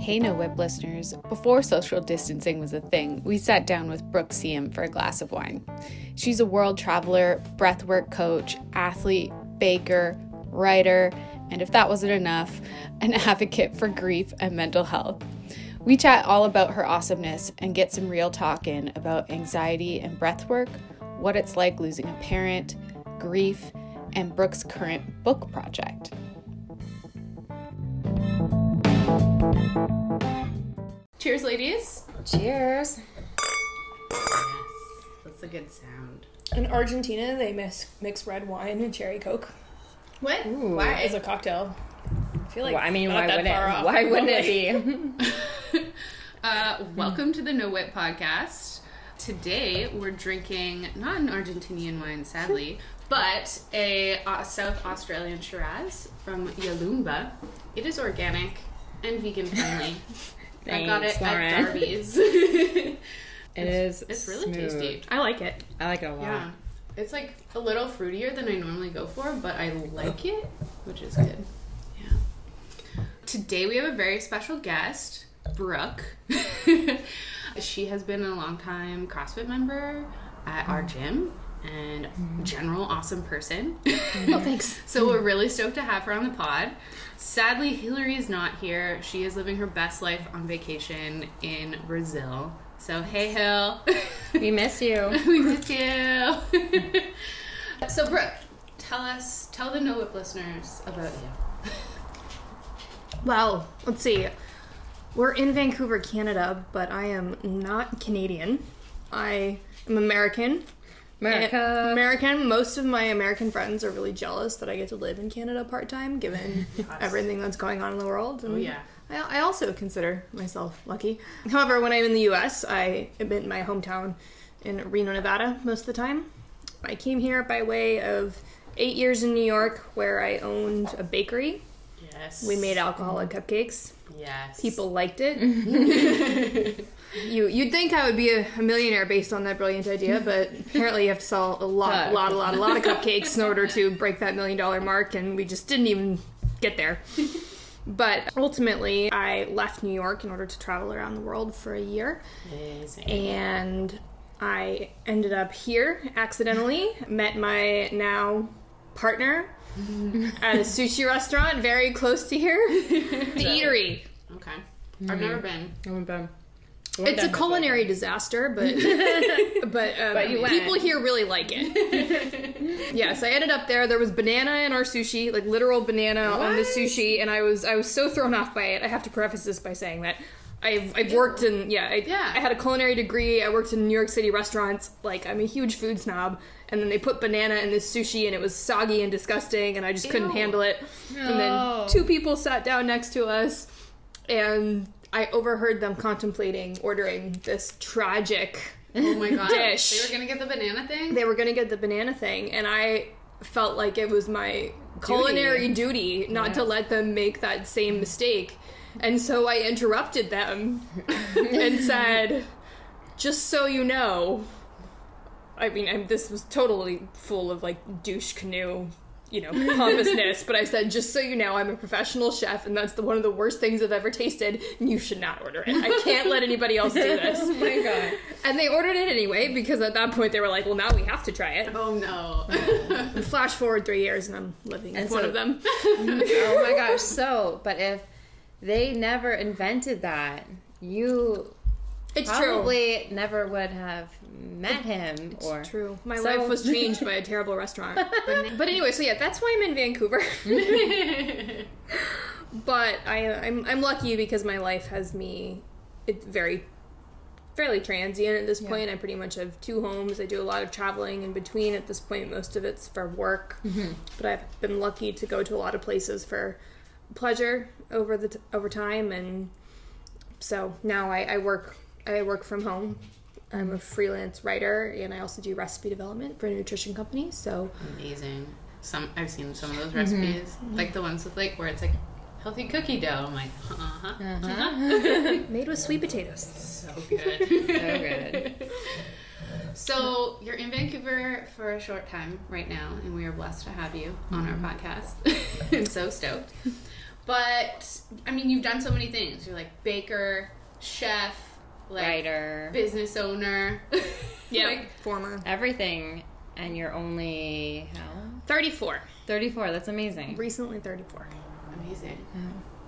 Hey No Whip listeners, before social distancing was a thing, we sat down with Brooke Siem for a glass of wine. She's a world traveler, breathwork coach, athlete, baker, writer, and if that wasn't enough, an advocate for grief and mental health. We chat all about her awesomeness and get some real talk in about anxiety and breathwork, what it's like losing a parent, grief, and Brooke's current book project. Cheers, ladies. Cheers. That's a good sound. In Argentina, they mix, mix red wine and cherry coke What? Ooh. Why? as a cocktail. I feel like Well, I mean, not why that wouldn't far off, why wouldn't it be? Uh, welcome to the No Whip podcast. Today we're drinking not an Argentinian wine, sadly, but a uh, South Australian Shiraz from Yalumba. It is organic and vegan friendly. I got it Thanks, at Lauren. Darby's. It is. it's really smooth. tasty. I like it. I like it a lot. Yeah, it's like a little fruitier than I normally go for, but I like it, which is good. Yeah. Today we have a very special guest, Brooke. she has been a long time CrossFit member at our mm-hmm. gym and mm-hmm. general awesome person. Oh, thanks. So we're really stoked to have her on the pod. Sadly, Hillary is not here. She is living her best life on vacation in Brazil. So hey, Hill. We miss you. we miss you. so, Brooke, tell us, tell the No Whip listeners about you. Well, let's see. We're in Vancouver, Canada, but I am not Canadian. I am American. America. And American. Most of my American friends are really jealous that I get to live in Canada part time, given everything that's going on in the world. Oh, and Oh, yeah. I, I also consider myself lucky. However, when I'm in the U.S., I am in my hometown in Reno, Nevada, most of the time. I came here by way of eight years in New York, where I owned a bakery. Yes. We made alcoholic cupcakes. Yes. People liked it. you you'd think I would be a, a millionaire based on that brilliant idea, but apparently you have to sell a lot, a lot, a lot, a lot of cupcakes in order to break that million dollar mark, and we just didn't even get there. But ultimately, I left New York in order to travel around the world for a year, Amazing. and I ended up here accidentally. Met my now partner at a sushi restaurant very close to here, the Eatery. Okay. I've never been. I went bum. It's a culinary disaster, but but, um, But people here really like it. yes, I ended up there. There was banana in our sushi, like literal banana on the sushi, and I was I was so thrown off by it. I have to preface this by saying that. I've, I've worked in yeah I, Yeah. I had a culinary degree I worked in New York City restaurants like I'm a huge food snob and then they put banana in this sushi and it was soggy and disgusting and I just couldn't handle it and then two people sat down next to us and I overheard them contemplating ordering this tragic. Oh my god. Dish. They were gonna get the banana thing? They were gonna get the banana thing, and I felt like it was my culinary duty not to let them make that same mistake. And so I interrupted them and said, "Just so you know." I mean, I'm, this was totally full of like douche canoe, you know, pompousness. but I said, just so you know, I'm a professional chef, and that's the one of the worst things I've ever tasted. And you should not order it. I can't let anybody else do this. Oh my god. And they ordered it anyway because at that point they were like, well, now we have to try it. Oh no. Flash forward three years, and I'm living with And one of them. Oh my gosh. So, but if they never invented that, you It's true. probably never would have met him or true. My So- life was changed by a terrible restaurant. But, but anyway, so yeah, that's why I'm in Vancouver. but I, I'm I'm lucky because my life has me. It's very fairly transient at this point. I pretty much have two homes. I do a lot of traveling in between. At this point, most of it's for work. Mm-hmm. But I've been lucky to go to a lot of places for pleasure over the t- over time, and so now I, I work I work from home. I'm a freelance writer, and I also do recipe development for a nutrition company. So Amazing. Some I've seen some of those mm-hmm. recipes. Like the ones with like where it's like healthy cookie dough. I'm like, uh-huh. uh-huh. uh-huh. made with sweet potatoes. So good. so good. So you're in Vancouver for a short time right now, and we are blessed to have you on our mm-hmm. podcast. I'm so stoked. but I mean, you've done so many things. You're like baker, chef, like Writer, business owner. Yeah, Like, former. everything, and you're only how 34. 34. That's amazing. Recently 34. amazing. Oh.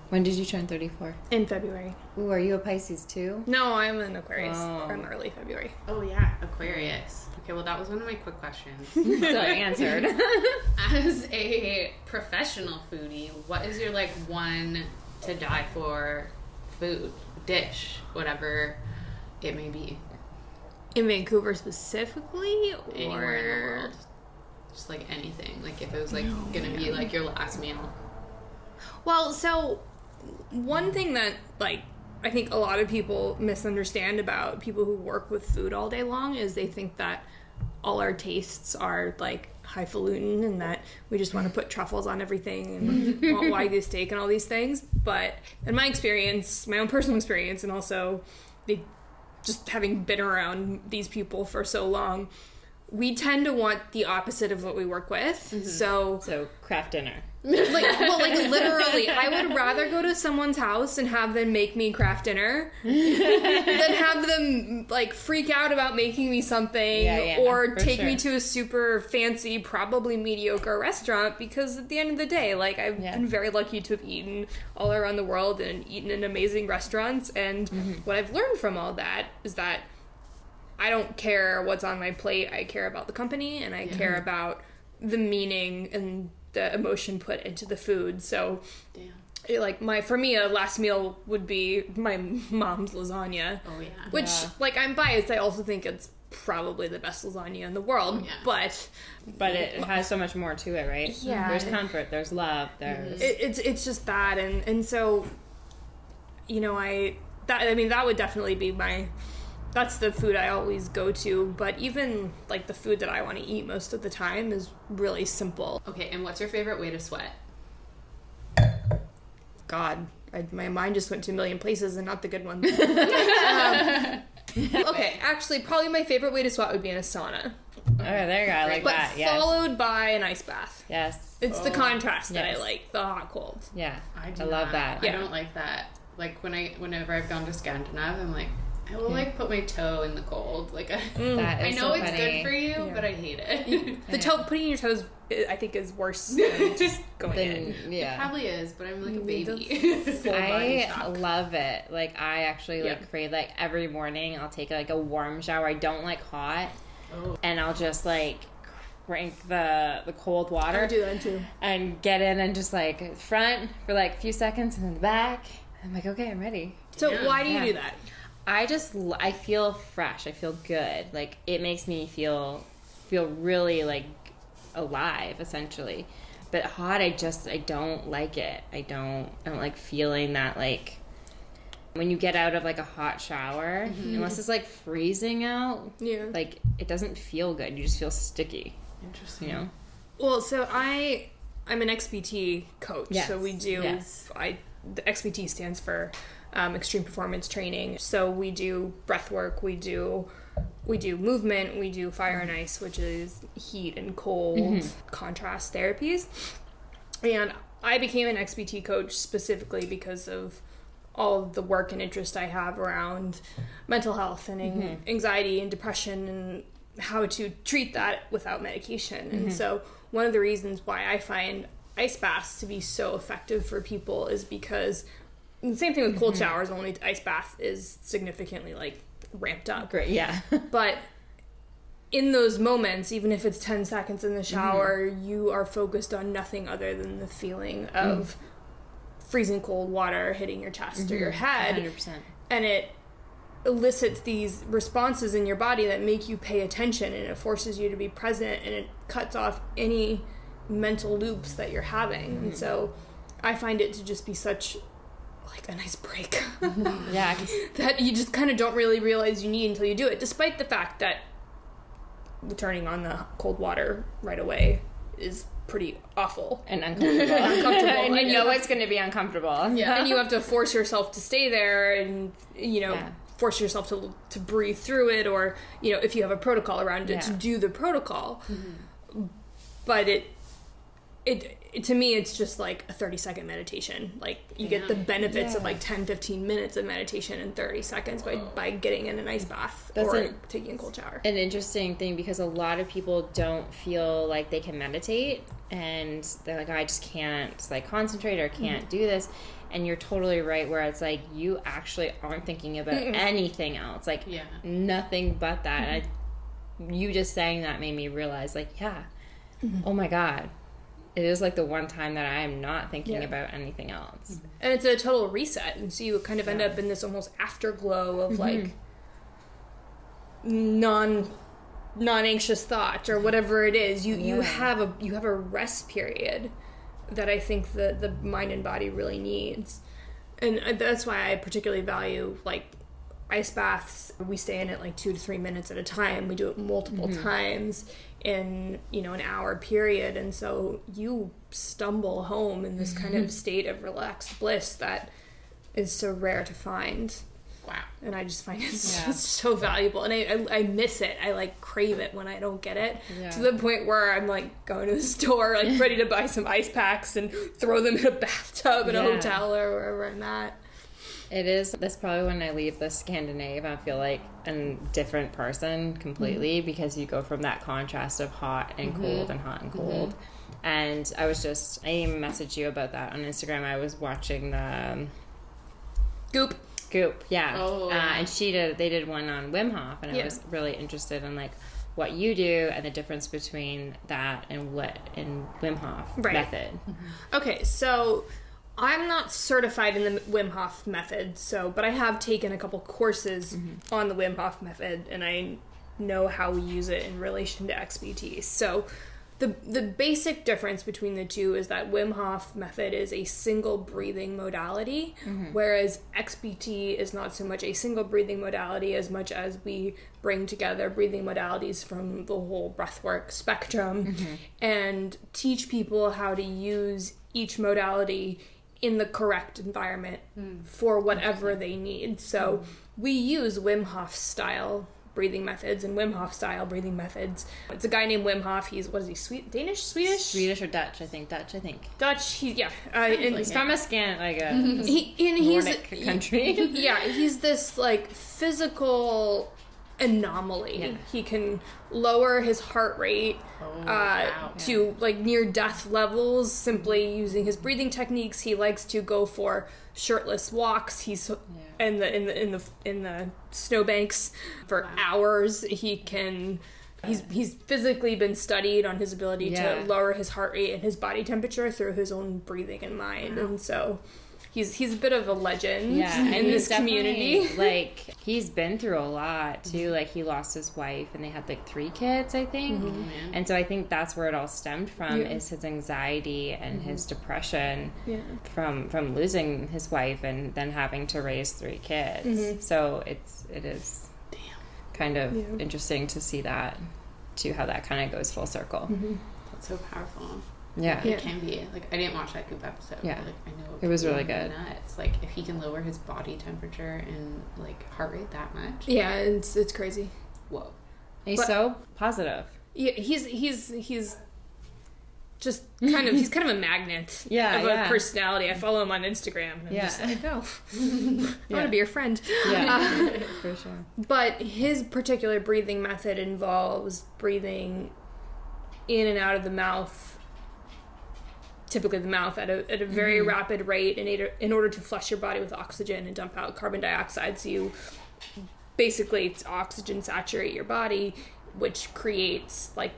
When did you turn 34? In February. Ooh, are you a Pisces too? No, I'm an Aquarius. Oh. From early February. Oh yeah, Aquarius. Okay, well that was one of my quick questions. so I answered. As a professional foodie, what is your like one to die for food dish, whatever it may be, In Vancouver specifically? Or... anywhere in the world? Just like anything. Like if it was like gonna be like your last meal. Well, so one thing that like I think a lot of people misunderstand about people who work with food all day long is they think that all our tastes are like highfalutin and that we just want to put truffles on everything and want wagyu steak and all these things. But in my experience, my own personal experience, and also the just having been around these people for so long, we tend to want the opposite of what we work with. Mm-hmm. So so Kraft Dinner. Like well like literally i would rather go to someone's house and have them make me Kraft Dinner than have them like freak out about making me something Yeah, yeah, or take me to a super fancy probably mediocre restaurant because at the end of the day like i've Yeah. been very lucky to have eaten all around the world and eaten in amazing restaurants and Mm-hmm. what i've learned from all that is that I don't care what's on my plate. I care about the company and I care about the meaning and the emotion put into the food. So, Damn. it, like my for me, a last meal would be my mom's lasagna, Oh yeah. which Yeah. like I'm biased. I also think it's probably the best lasagna in the world. Yeah. But But it has so much more to it, right? Yeah. There's comfort, there's love, mm-hmm. there's. it, it's it's just that and and so you know i that i mean that would definitely be my that's the food i always go to but even like the food that i want to eat most of the time is really simple Okay, and what's your favorite way to sweat? god I, my mind just went to a million places and not the good ones Um, okay actually probably my favorite way to sweat would be in a sauna oh, there you go. I like but that. Yes. followed by an ice bath yes. it's the Oh, contrast that yes. I like, the hot cold. Yeah. I, do I love not. that. I don't like that. Like when I, whenever I've gone to Scandinavia, I'm like, I will like put my toe in the cold. Like mm. I, I know so it's funny. good for you, Yeah. but I hate it. The toe putting your toes, I think, is worse than just going in. Then, yeah. Probably is, but I'm like a baby. Full body I shock. love it. Like I actually like Yeah. crave like every morning I'll take like a warm shower. I don't like hot. Oh. And I'll just like crank the the cold water I do that too. and get in and just like front for like a few seconds and then the back. I'm like, okay, I'm ready. So Yeah. why do you Yeah. do that? I just I feel fresh. I feel good. Like it makes me feel feel really like alive essentially. But hot I just I don't like it. I don't I don't like feeling that like when you get out of like a hot shower, mm-hmm. unless it's like freezing out, Yeah. like it doesn't feel good. You just feel sticky, Interesting. you know? Well, so I I'm an XPT coach. Yes. So we do Yes. I the XPT stands for um, extreme performance training. So we do breath work, we do we do movement, we do fire and ice, which is heat and cold mm-hmm. contrast therapies. And I became an XPT coach specifically because of all of the work and interest I have around mental health and an- anxiety and depression and how to treat that without medication. And mm-hmm. so, one of the reasons why I find ice baths to be so effective for people is because the same thing with cold showers, only ice bath is significantly like ramped up. Great, yeah. But in those moments, even if it's 10 seconds in the shower, you are focused on nothing other than the feeling of freezing cold water hitting your chest or your head. 100%. And it elicits these responses in your body that make you pay attention and it forces you to be present and it cuts off any mental loops that you're having. And so I find it to just be such like a nice break. Mm-hmm. Yeah, 'cause- that you just kind of don't really realize you need until you do it, despite the fact that turning on the cold water right away is pretty awful. and uncomfortable. Uncomfortable. and you know it's going to be uncomfortable. Yeah, and you have to force yourself to stay there, and you know, Yeah. force yourself to to breathe through it, or you know, if you have a protocol around it, to do the protocol. Mm-hmm. But it, it, to me it's just like a 30 second meditation. Like you get the benefits of like 10 15 minutes of meditation in 30 seconds by, by getting in an ice bath That's or an- taking a cold shower. an interesting thing because a lot of people don't feel like they can meditate and they're like "Oh, i just can't like concentrate or can't mm-hmm. do this. And you're totally right where it's like you actually aren't thinking about anything else. Like Yeah. nothing but that. Mm-hmm. And I, you just saying that made me realize like yeah. Mm-hmm. Oh my god it is like the one time that i am not thinking Yeah. about anything else. Mm-hmm. And it's a total reset. And so you kind of end up in this almost afterglow of mm-hmm. like non non anxious thought or whatever it is. You you have a you have a rest period that i think the the mind and body really needs. And uh, that's why i particularly value like ice baths. We stay in it like two to three minutes at a time. We do it multiple mm-hmm. times in you know an hour period and so you stumble home in this mm-hmm. kind of state of relaxed bliss that is so rare to find Wow. and I just find it Yeah. it's so valuable, and I, I I miss it. I like crave it when I don't get it Yeah. to the point where I'm like going to the store, like ready to buy some ice packs and throw them in a bathtub in a hotel or wherever I'm at. It is. That's probably when I leave the Scandinave, I feel like a different person completely because you go from that contrast of hot and cold and hot and cold. And I was just, I even messaged you about that on Instagram. I was watching the um, Goop. Goop, yeah. Oh, uh, and she did, they did one on Wim Hof, and I was really interested in like what you do and the difference between that and what in Wim Hof Right. method. Okay, so I'm not certified in the Wim Hof method, so but I have taken a couple courses mm-hmm. on the Wim Hof method, and I know how we use it in relation to XPT. So the the basic difference between the two is that Wim Hof method is a single breathing modality, mm-hmm. whereas XPT is not so much a single breathing modality as much as we bring together breathing modalities from the whole breathwork spectrum mm-hmm. and teach people how to use each modality in the correct environment hmm. for whatever they need. So hmm. we use Wim Hof style breathing methods and Wim Hof style breathing methods. It's a guy named Wim Hof. He's what is he? Sweet Danish, Swedish, Swedish or Dutch, I think. Dutch, I think. Dutch. He yeah. Uh, and He's from a scan, like uh, a he and he's Nordic country. yeah, he's this like physical anomaly. Yeah. He can lower his heart rate Oh, uh, wow. to like near death levels simply using his breathing techniques. He likes to go for shirtless walks. He's in the in the in the in the snowbanks for hours. He can. He's, he's physically been studied on his ability Yeah. to lower his heart rate and his body temperature through his own breathing and mind, and so he's he's a bit of a legend yeah, in this community. Like he's been through a lot too. Mm-hmm. Like he lost his wife, and they had like three kids, I think. Mm-hmm. And so I think that's where it all stemmed from Yeah. is his anxiety and mm-hmm. his depression Yeah. from from losing his wife and then having to raise three kids. So it's it is kind of Yeah. interesting to see that too, how that kind of goes full circle. That's so powerful. Yeah. Yeah. It can be like I didn't watch that Goop episode. Yeah. but, like I know It was really good. Nuts. Like if he can lower his body temperature and like heart rate that much. Yeah, it's it's crazy. Whoa. He's But- so positive. Yeah, he's he's he's just kind of he's kind of a magnet Yeah, of yeah. a personality. I follow him on Instagram. And Yeah. I'm just like, oh, I want to be your friend. Yeah, uh, for sure. But his particular breathing method involves breathing in and out of the mouth, typically the mouth, at a, at a very mm-hmm. rapid rate in order, in order to flush your body with oxygen and dump out carbon dioxide. So you basically it's oxygen saturate your body, which creates like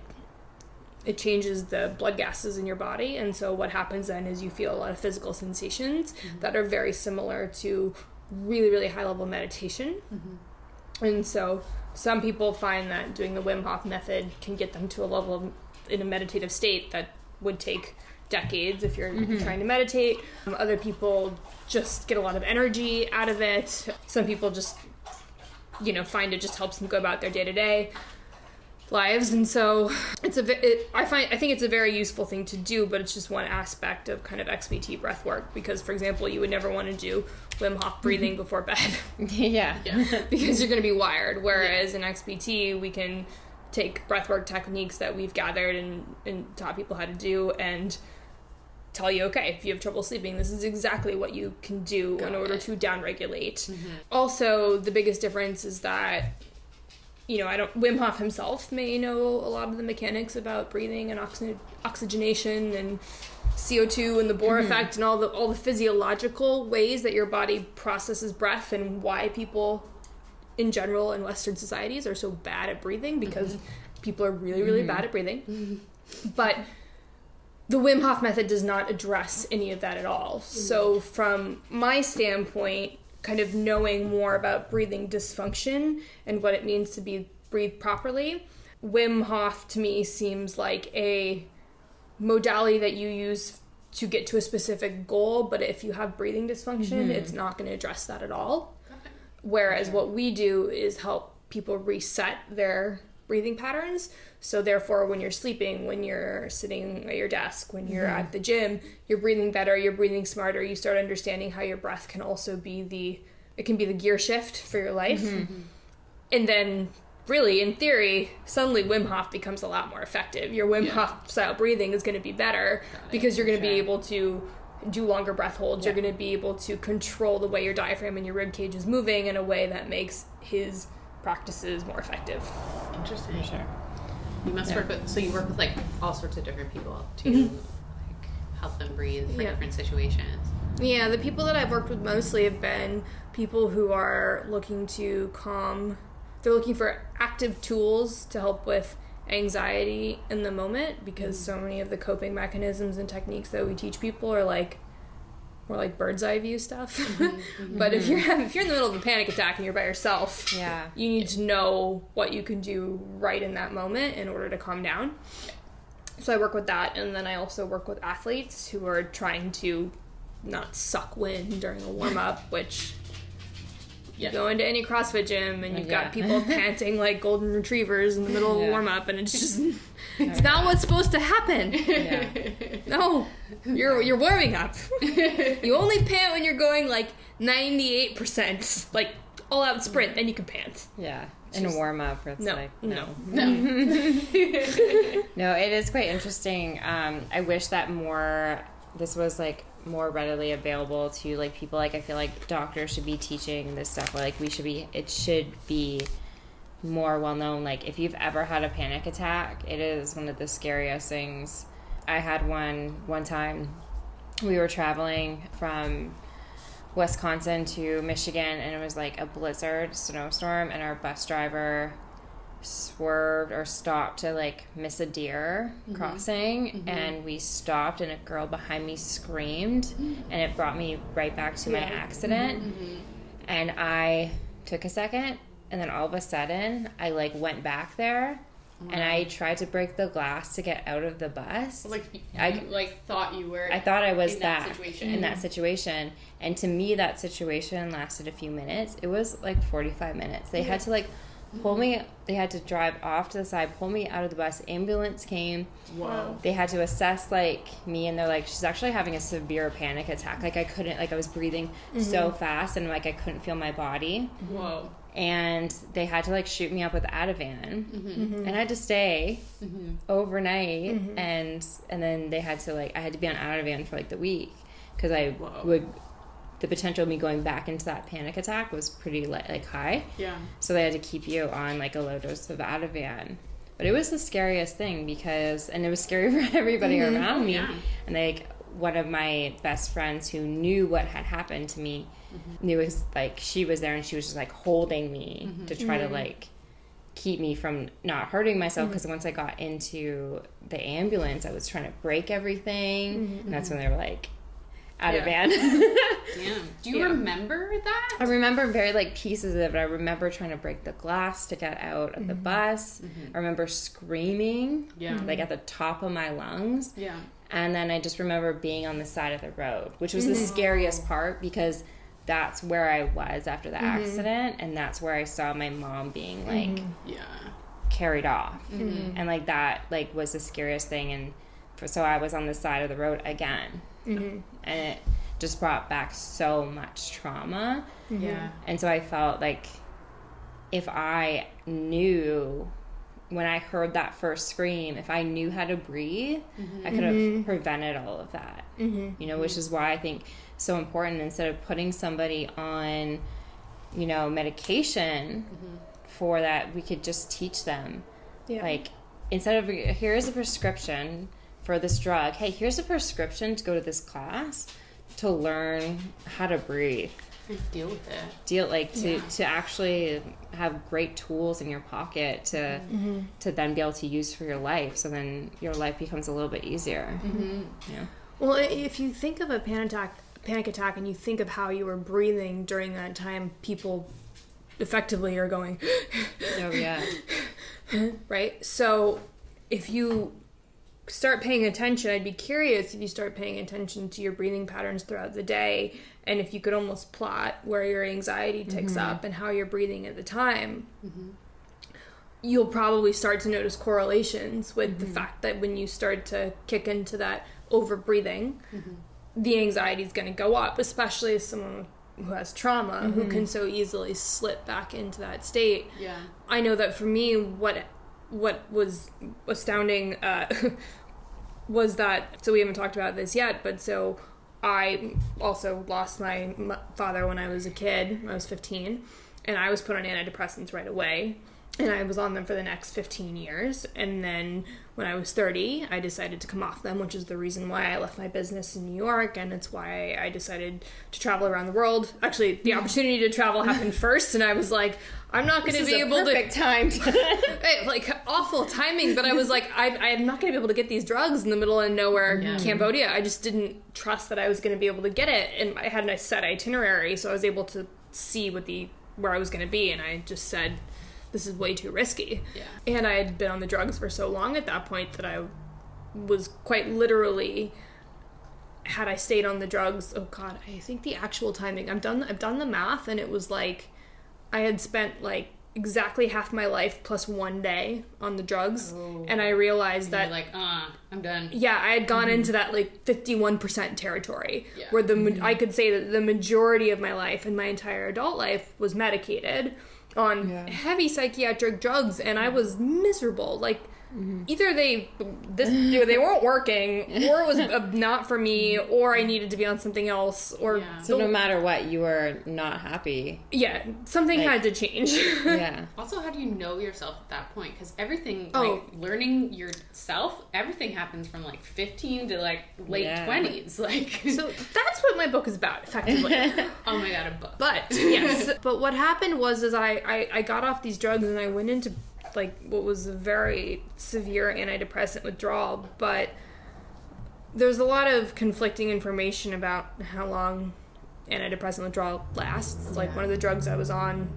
it changes the blood gases in your body. And so what happens then is you feel a lot of physical sensations mm-hmm. that are very similar to really really high level meditation. Mm-hmm. And so some people find that doing the Wim Hof method can get them to a level of, in a meditative state that would take decades if you're trying to meditate. Um, other people just get a lot of energy out of it. Some people just, you know, find it just helps them go about their day to day lives and so it's a ve- it, i find i think it's a very useful thing to do but it's just one aspect of kind of xpt breath work because for example you would never want to do wim hof breathing before bed yeah. yeah. because you're going to be wired. Whereas in XPT, we can take breathwork techniques that we've gathered and, and taught people how to do and tell you, okay, if you have trouble sleeping, this is exactly what you can do Got in order it. to downregulate. Mm-hmm. Also, the biggest difference is that you know, I don't. Wim Hof himself may know a lot of the mechanics about breathing and oxy- oxygenation and CO two and the Bohr mm-hmm. effect and all the all the physiological ways that your body processes breath and why people, in general, in Western societies are so bad at breathing because mm-hmm. people are really really bad at breathing. But the Wim Hof method does not address any of that at all. So, mm-hmm. from my standpoint, kind of knowing more about breathing dysfunction and what it means to be breathe properly, Wim Hof to me seems like a modality that you use to get to a specific goal, but if you have breathing dysfunction, mm-hmm. it's not going to address that at all. Whereas what we do is help people reset their breathing patterns. So therefore when you're sleeping, when you're sitting at your desk, when you're mm-hmm. at the gym, you're breathing better, you're breathing smarter, you start understanding how your breath can also be the it can be the gear shift for your life. Mm-hmm. And then really in theory, suddenly Wim Hof becomes a lot more effective. Your Wim Yeah. Hof style breathing is going to be better because you're going to be able to do longer breath holds. You're going to be able to control the way your diaphragm and your rib cage is moving in a way that makes his practices more effective. Interesting. For sure. You must Yeah. work with so you work with like all sorts of different people to Mhm. like help them breathe for Yeah. different situations. Yeah, the people that I've worked with mostly have been people who are looking to calm. They're looking for active tools to help with anxiety in the moment because so many of the coping mechanisms and techniques that we teach people are like more like bird's eye view stuff. Mm-hmm, mm-hmm. but if you're if you're in the middle of a panic attack and you're by yourself, Yeah. you need to know what you can do right in that moment in order to calm down. So I work with that, and then I also work with athletes who are trying to not suck wind during a warm up, which you go into any CrossFit gym and you've Yeah. got people panting like golden retrievers in the middle of a Yeah. warm up, and it's just it's not what's supposed to happen. Yeah. No, you're you're warming up. you only pant when you're going like ninety eight percent, like all out sprint, then you can pant. Yeah. In a warm up, it's No, like no. No. No, it is quite interesting. Um, I wish that more this was like more readily available to like people. Like I feel like doctors should be teaching this stuff. Or like we should be. It should be more well known. Like if you've ever had a panic attack, it is one of the scariest things. I had one one time. We were traveling from Wisconsin to Michigan, and it was like a blizzard snowstorm, and our bus driver swerved or stopped to like miss a deer mm-hmm. crossing mm-hmm. and we stopped and a girl behind me screamed mm. and it brought me right back to my accident. Mm-hmm. And i took a second and then all of a sudden i like went back there and i tried to break the glass to get out of the bus. Like you I- like thought you were I thought I was in that back situation. in that situation, and to me, that situation lasted a few minutes. It was like forty-five minutes. They had to like pull me. They had to drive off to the side, pull me out of the bus. Ambulance came. wow They had to assess like me, and they're like, she's actually having a severe panic attack. Like I couldn't, like I was breathing mm-hmm. so fast, and like I couldn't feel my body Whoa. and they had to like shoot me up with Ativan, mm-hmm. Mm-hmm. and I had to stay overnight, and and then they had to like I had to be on Ativan for like the week because I Whoa. would the potential of me going back into that panic attack was pretty li- like high, Yeah. so they had to keep you on like a low dose of Ativan. But it was the scariest thing because, and it was scary for everybody mm-hmm. around me. Yeah. And like one of my best friends who knew what had happened to me mm-hmm. knew it was like she was there and she was just like holding me mm-hmm. to try to like keep me from not hurting myself. Because once I got into the ambulance, I was trying to break everything, and that's when they were like, out of Yeah. van. Damn. Do you Yeah. remember that? I remember very like pieces of it. I remember trying to break the glass to get out of the mm-hmm. bus. Mm-hmm. I remember screaming, Yeah. like at the top of my lungs. Yeah. And then I just remember being on the side of the road, which was the mm-hmm. scariest part because that's where I was after the accident, and that's where I saw my mom being like Yeah. carried off, and like that like was the scariest thing. And for, so I was on the side of the road again, Mm-hmm. and it just brought back so much trauma. Mm-hmm. Yeah. And so I felt like if I knew, when I heard that first scream, if I knew how to breathe, mm-hmm. I could Mm-hmm. have prevented all of that. You know, which is why I think so important instead of putting somebody on, you know, medication for that, we could just teach them. Yeah. Like instead of here's a prescription for this drug, hey, here's a prescription to go to this class to learn how to breathe deal with it. deal like to to actually have great tools in your pocket to Mm-hmm. to then be able to use for your life so then your life becomes a little bit easier yeah Well, if you think of a panic attack, panic attack, and you think of how you were breathing during that time, people effectively are going, oh yeah right? So, if you start paying attention, I'd be curious if you start paying attention to your breathing patterns throughout the day, and if you could almost plot where your anxiety ticks mm-hmm. up and how you're breathing at the time. Mm-hmm. You'll probably start to notice correlations with the mm-hmm. fact that when you start to kick into that over breathing, the anxiety is going to go up, especially as someone who has trauma who can so easily slip back into that state. Yeah. I know that for me, what what was astounding uh, was that. So we haven't talked about this yet, but so I also lost my father when I was a kid. I was fifteen, and I was put on antidepressants right away. And I was on them for the next 15 years. And then when I was 30, I decided to come off them, which is the reason why I left my business in New York. And it's why I decided to travel around the world. Actually, the opportunity to travel happened first. And I was like, I'm not going to be able to time like awful timing, but I was like, I, I'm not going to be able to get these drugs in the middle of nowhere, Yeah. Cambodia. I just didn't trust that I was going to be able to get it, and I had a set itinerary, so I was able to see what the where I was going to be, and I just said, this is way too risky. Yeah. And I had been on the drugs for so long at that point that I was quite literally had I stayed on the drugs, oh god, I think the actual timing. I've done I've done the math and it was like I had spent like exactly half my life plus one day on the drugs Oh. and I realized You're that like, uh, I'm done. yeah, I had gone into that like 51% territory Yeah. where the ma- I could say that the majority of my life and my entire adult life was medicated on Yeah. heavy psychiatric drugs and I was miserable. Like either they this they weren't working or it was uh, not for me or I needed to be on something else or Yeah. so no matter what you were not happy yeah, something Like- had to change. yeah Also, how do you know yourself at that point? Because everything, Oh. like learning yourself, everything happens from like 15 to like late Yeah. 20s. Like, so that's what my book is about effectively. oh my god, a book. But yes, but what happened was is I, I I got off these drugs and I went into like what was a very severe antidepressant withdrawal. But there's a lot of conflicting information about how long antidepressant withdrawal lasts. Like one of the drugs I was on,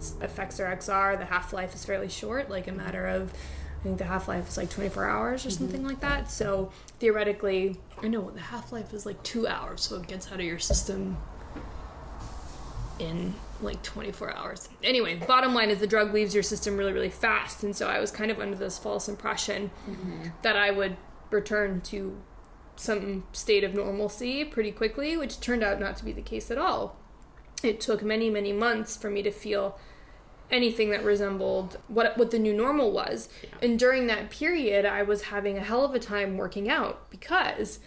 Effexor XR, the half life is fairly short, like a matter of. I think the half life is like 24 hours or mm-hmm. something like that. So theoretically, I know the half life is like two hours, so it gets out of your system in like 24 hours. Anyway, bottom line is the drug leaves your system really, really fast. And so I was kind of under this false impression mm-hmm. that I would return to some state of normalcy pretty quickly, which turned out not to be the case at all. It took many, many months for me to feel anything that resembled what what the new normal was. And during that period, I was having a hell of a time working out because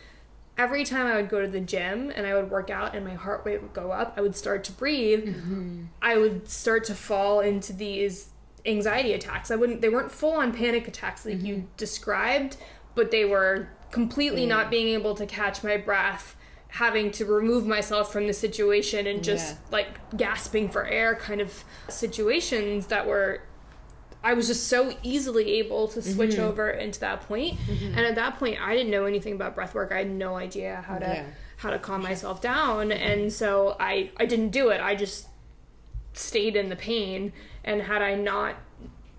every time I would go to the gym and I would work out and my heart rate would go up, I would start to breathe. Mm-hmm. I would start to fall into these anxiety attacks. I wouldn't they weren't full on panic attacks like you mm-hmm. described, but they were completely not being able to catch my breath, having to remove myself from the situation and just Yeah. like gasping for air kind of situations that were I was just so easily able to switch Mm-hmm. over into that point. And at that point I didn't know anything about breath work. I had no idea how to Yeah. how to calm myself down and so I I didn't do it. I just stayed in the pain and had I not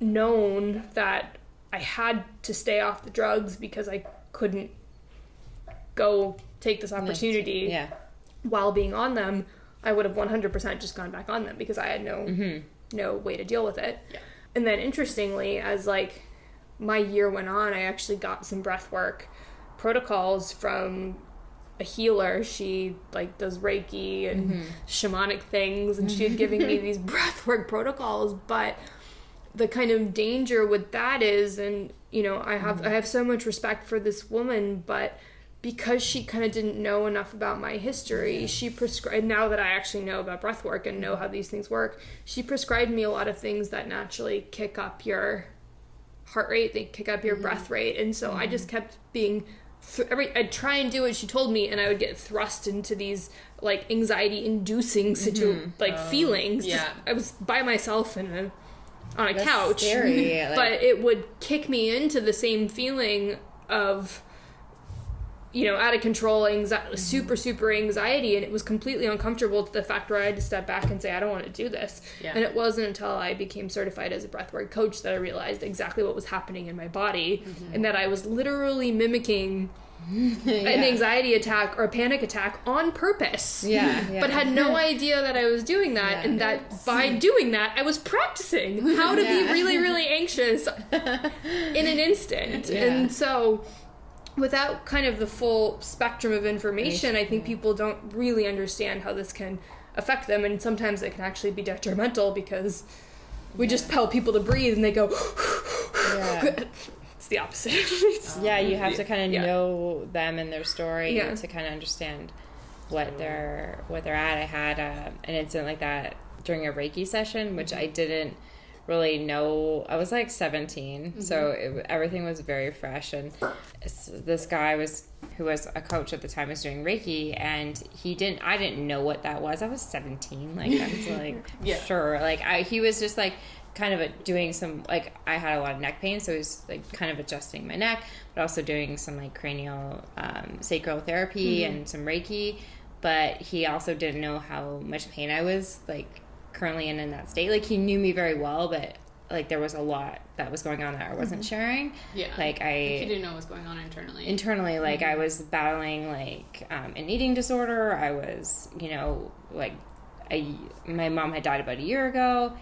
known that I had to stay off the drugs because I couldn't go take this opportunity yeah while being on them, I would have 100% just gone back on them because I had no no way to deal with it. Yeah. And then interestingly, as like my year went on, I actually got some breath work protocols from a healer. She like does Reiki and mm-hmm. shamanic things and she had given me these breath work protocols, but the kind of danger with that is and you know i have mm-hmm. i have so much respect for this woman but because she kind of didn't know enough about my history she prescribed now that i actually know about breath work and know how these things work she prescribed me a lot of things that naturally kick up your heart rate they kick up your mm-hmm. breath rate and so i just mm-hmm. kept being th- every i'd try and do what she told me and i would get thrust into these like anxiety inducing mm-hmm. situ like oh, feelings. yeah. i was by myself in a on a That's couch. scary, like- but it would kick me into the same feeling of you know out of control anxiety super super anxiety and it was completely uncomfortable to the fact where i had to step back and say i don't want to do this Yeah. and it wasn't until i became certified as a breathwork coach that i realized exactly what was happening in my body mm-hmm. and that i was literally mimicking an anxiety attack or a panic attack on purpose Yeah, yeah. but had no idea that I was doing that, Yeah. and that by doing that, I was practicing how to Yeah. be really, really anxious in an instant. Yeah. And so, without kind of the full spectrum of information, I think people don't really understand how this can affect them, and sometimes it can actually be detrimental because we just tell people to breathe and they go, Yeah. it's the opposite. It's- yeah, you have to kind of Yeah. know them and their story Yeah. to kind of understand what they're what they're at. I had uh, an incident like that during a Reiki session, which I didn't really know. I was like 17, so it, everything was very fresh. And this guy was who was a coach at the time was doing Reiki, and he didn't. I didn't know what that was. I was 17. Like I was like, Yeah. sure. Like I, he was just like kind of a, doing some like I had a lot of neck pain, so he was like kind of adjusting my neck, but also doing some like cranial um, sacral therapy and some Reiki. But he also didn't know how much pain I was like currently in in that state. Like he knew me very well, but like there was a lot that was going on that I wasn't sharing. Yeah. Like I He I didn't know what was going on internally. internally like i was battling like um, an eating disorder. I was you know like I, my mom had died about a year ago.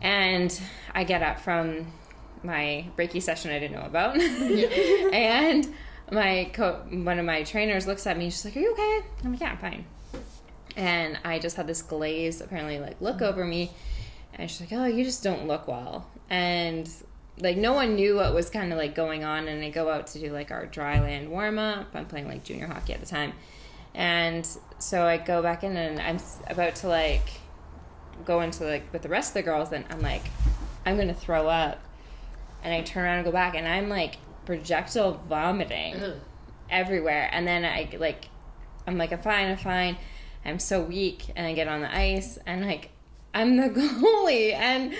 And i get up from my reiki session i didn't know about. And my co- one of my trainers looks at me. She's like are you okay? I'm like yeah i'm fine and i just had this glazed apparently like look over me. And she's like oh you just don't look well. And like no one knew what was kind of like going on. And i go out to do like our dry land warm up i'm playing like junior hockey at the time. And so i go back in and i'm about to like go into like with the rest of the girls. And i'm like i'm gonna throw up. And i turn around and go back. And i'm like projectile vomiting Ugh. everywhere. And then i like i'm like i'm fine i'm fine i'm so weak and i get on the ice and like i'm the goalie and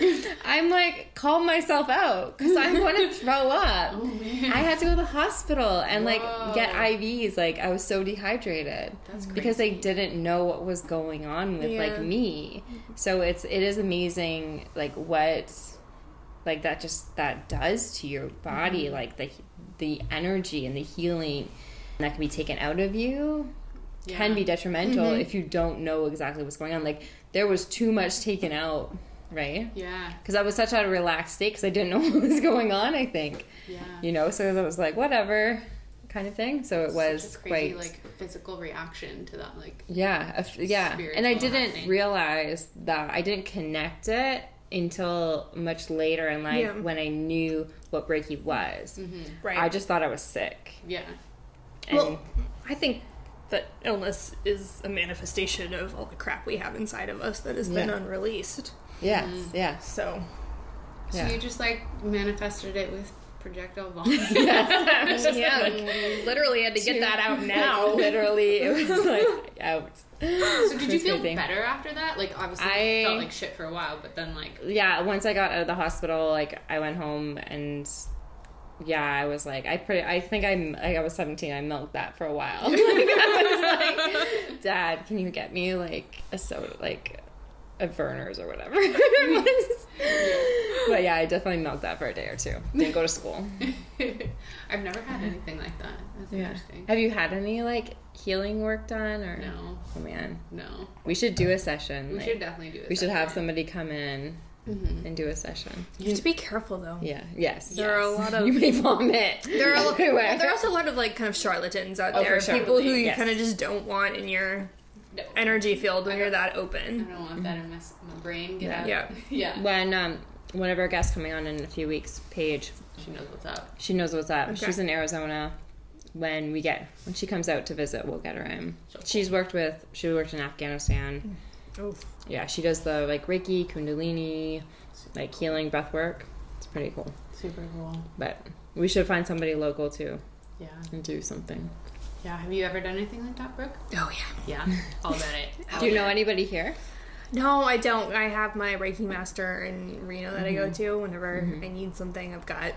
i'm like call myself out because i'm going to throw up. Oh i had to go to the hospital and like get ivs like i was so dehydrated That's because they didn't know what was going on with Yeah. like me. So it's it is amazing like what like that just that does to your body Mm-hmm. like the the energy and the healing that can be taken out of you can be detrimental Mm-hmm. if you don't know exactly what's going on like there was too much taken out right Yeah. because i was such a relaxed state because i didn't know what was going on i think Yeah. you know so it was like whatever kind of thing so it was Such a crazy, quite like physical reaction to that. Like yeah, a f- yeah. And I didn't happening. realize that I didn't connect it until much later in life Yeah. when I knew what Reiki was. right. I just thought I was sick. yeah. And Well, I think that illness is a manifestation of all the crap we have inside of us that has been Yeah. unreleased. yes, Mm. yes. So, So Yeah. you just like manifested it with projectile vomit. yeah, literally had to get that out now. Like, literally, it was like out. So did you feel my better after that? Like obviously I- felt like shit for a while, but then like Yeah, once I got out of the hospital, like I went home and yeah, I was like, I pretty, I think I'm, like, I was 17. I milked that for a while. like, I was like, Dad, can you get me like a soda, like a Vernors or whatever. But yeah, I definitely milked that for a day or two. Didn't go to school. I've never had anything like that. That's interesting. Have you had any like healing work done or? No, Oh man, no. we should do a session. We like, should definitely do it. we should have somebody come in Mhm. and do a session. You have to be careful though. Yeah. Yes. There are a lot of You may vomit. there are everywhere. there are also a lot of like kind of charlatans out Oh, there, for sure. people who you Yes. kind of just don't want in your No. energy field when you're that open. I don't want that in my, my brain. Get Yeah. out. Yeah. Yeah. when um one of our guests coming on in a few weeks, Paige. She knows what's up. She knows what's up. Okay. She's in Arizona. When we get when she comes out to visit, we'll get her in. She's worked with she worked in Afghanistan. Oh, Yeah, she does the like Reiki, Kundalini, like healing breath work. It's pretty cool. Super cool. But we should find somebody local too Yeah. and do something. Yeah. Have you ever done anything like that, Brooke? oh yeah. Yeah. All about it. All Do you know it. anybody here? No, I don't. I have my Reiki master in Reno that I go Mm-hmm. to whenever I need something. I've got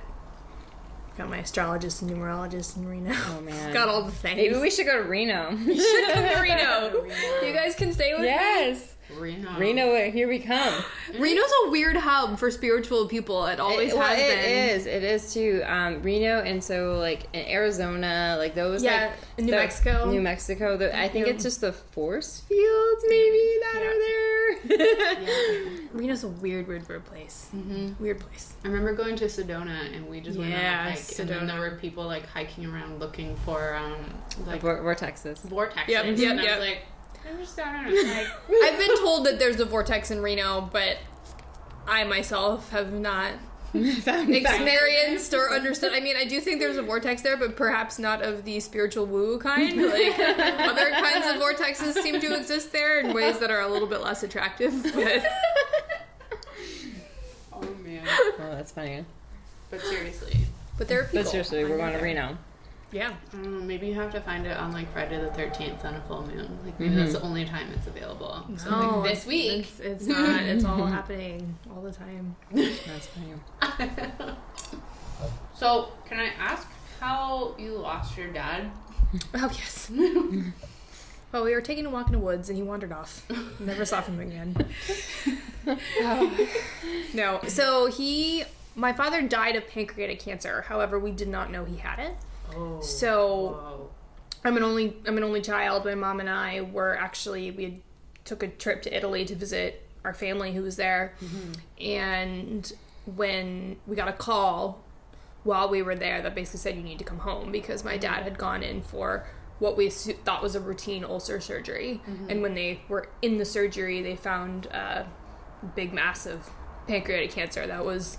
got my astrologist and numerologist in Reno. Oh man. got all the things. Maybe we should go to Reno. Should come to Reno. You guys can stay with me. yes. Reno. Reno, here we come. Reno's a weird hub for spiritual people. It always it, well, has it been. is. It is too. Um, Reno and so like in Arizona, like those. Yeah, like, New the- Mexico. New Mexico. The, I think Yeah. it's just the force fields maybe that Yeah. are there. Yeah. Reno's a weird, weird, weird place. Mm-hmm. Weird place. I remember going to Sedona and we just went on a Yeah, hike, and then Sedona. there were people like hiking around looking for um like Vor- Vortexes. vortexes. Yep, and yep, I was like, I'm just down and like I've been told that there's a vortex in Reno, but I myself have not experienced or understood. I mean, I do think there's a vortex there, but perhaps not of the spiritual woo kind. Like other kinds of vortexes seem to exist there in ways that are a little bit less attractive. But Oh man. Oh, that's funny. But seriously. but there are people. But seriously, we're going to Reno. Yeah. I maybe you have to find it on like Friday the thirteenth on a full moon. Like maybe Mm-hmm. that's the only time it's available. So like this week. It's, it's not. It's all happening all the time. That's funny. So can I ask how you lost your dad? Oh yes. well, we were taking a walk in the woods, and he wandered off. Never saw him again. no. So he, my father died of pancreatic cancer. However, we did not know he had it. Oh. So. I'm an only I'm an only child. My mom and I were actually we had, took a trip to Italy to visit our family who was there, mm-hmm. and when we got a call while we were there that basically said you need to come home because my dad had gone in for what we thought was a routine ulcer surgery, mm-hmm. and when they were in the surgery, they found a big mass of pancreatic cancer that was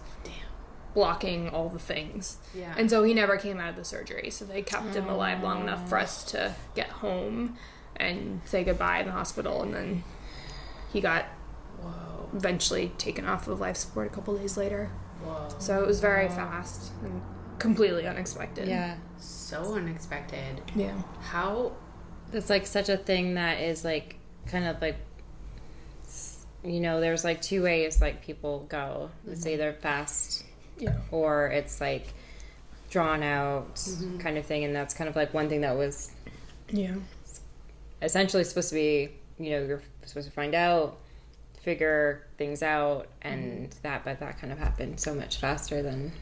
blocking all the things. Yeah. And so he never came out of the surgery. So they kept him alive long enough for us to get home and say goodbye in the hospital. And then he got Whoa. eventually taken off of life support a couple days later. Whoa. So it was very fast and completely unexpected. Yeah. So unexpected. Yeah. How It's like such a thing that is like kind of like you know, there's like two ways like people go. It's either mm-hmm. fast Yeah. or it's like drawn out mm-hmm. kind of thing and that's kind of like one thing that was Yeah. essentially supposed to be you know you're supposed to find out figure things out and mm-hmm. that but that kind of happened so much faster than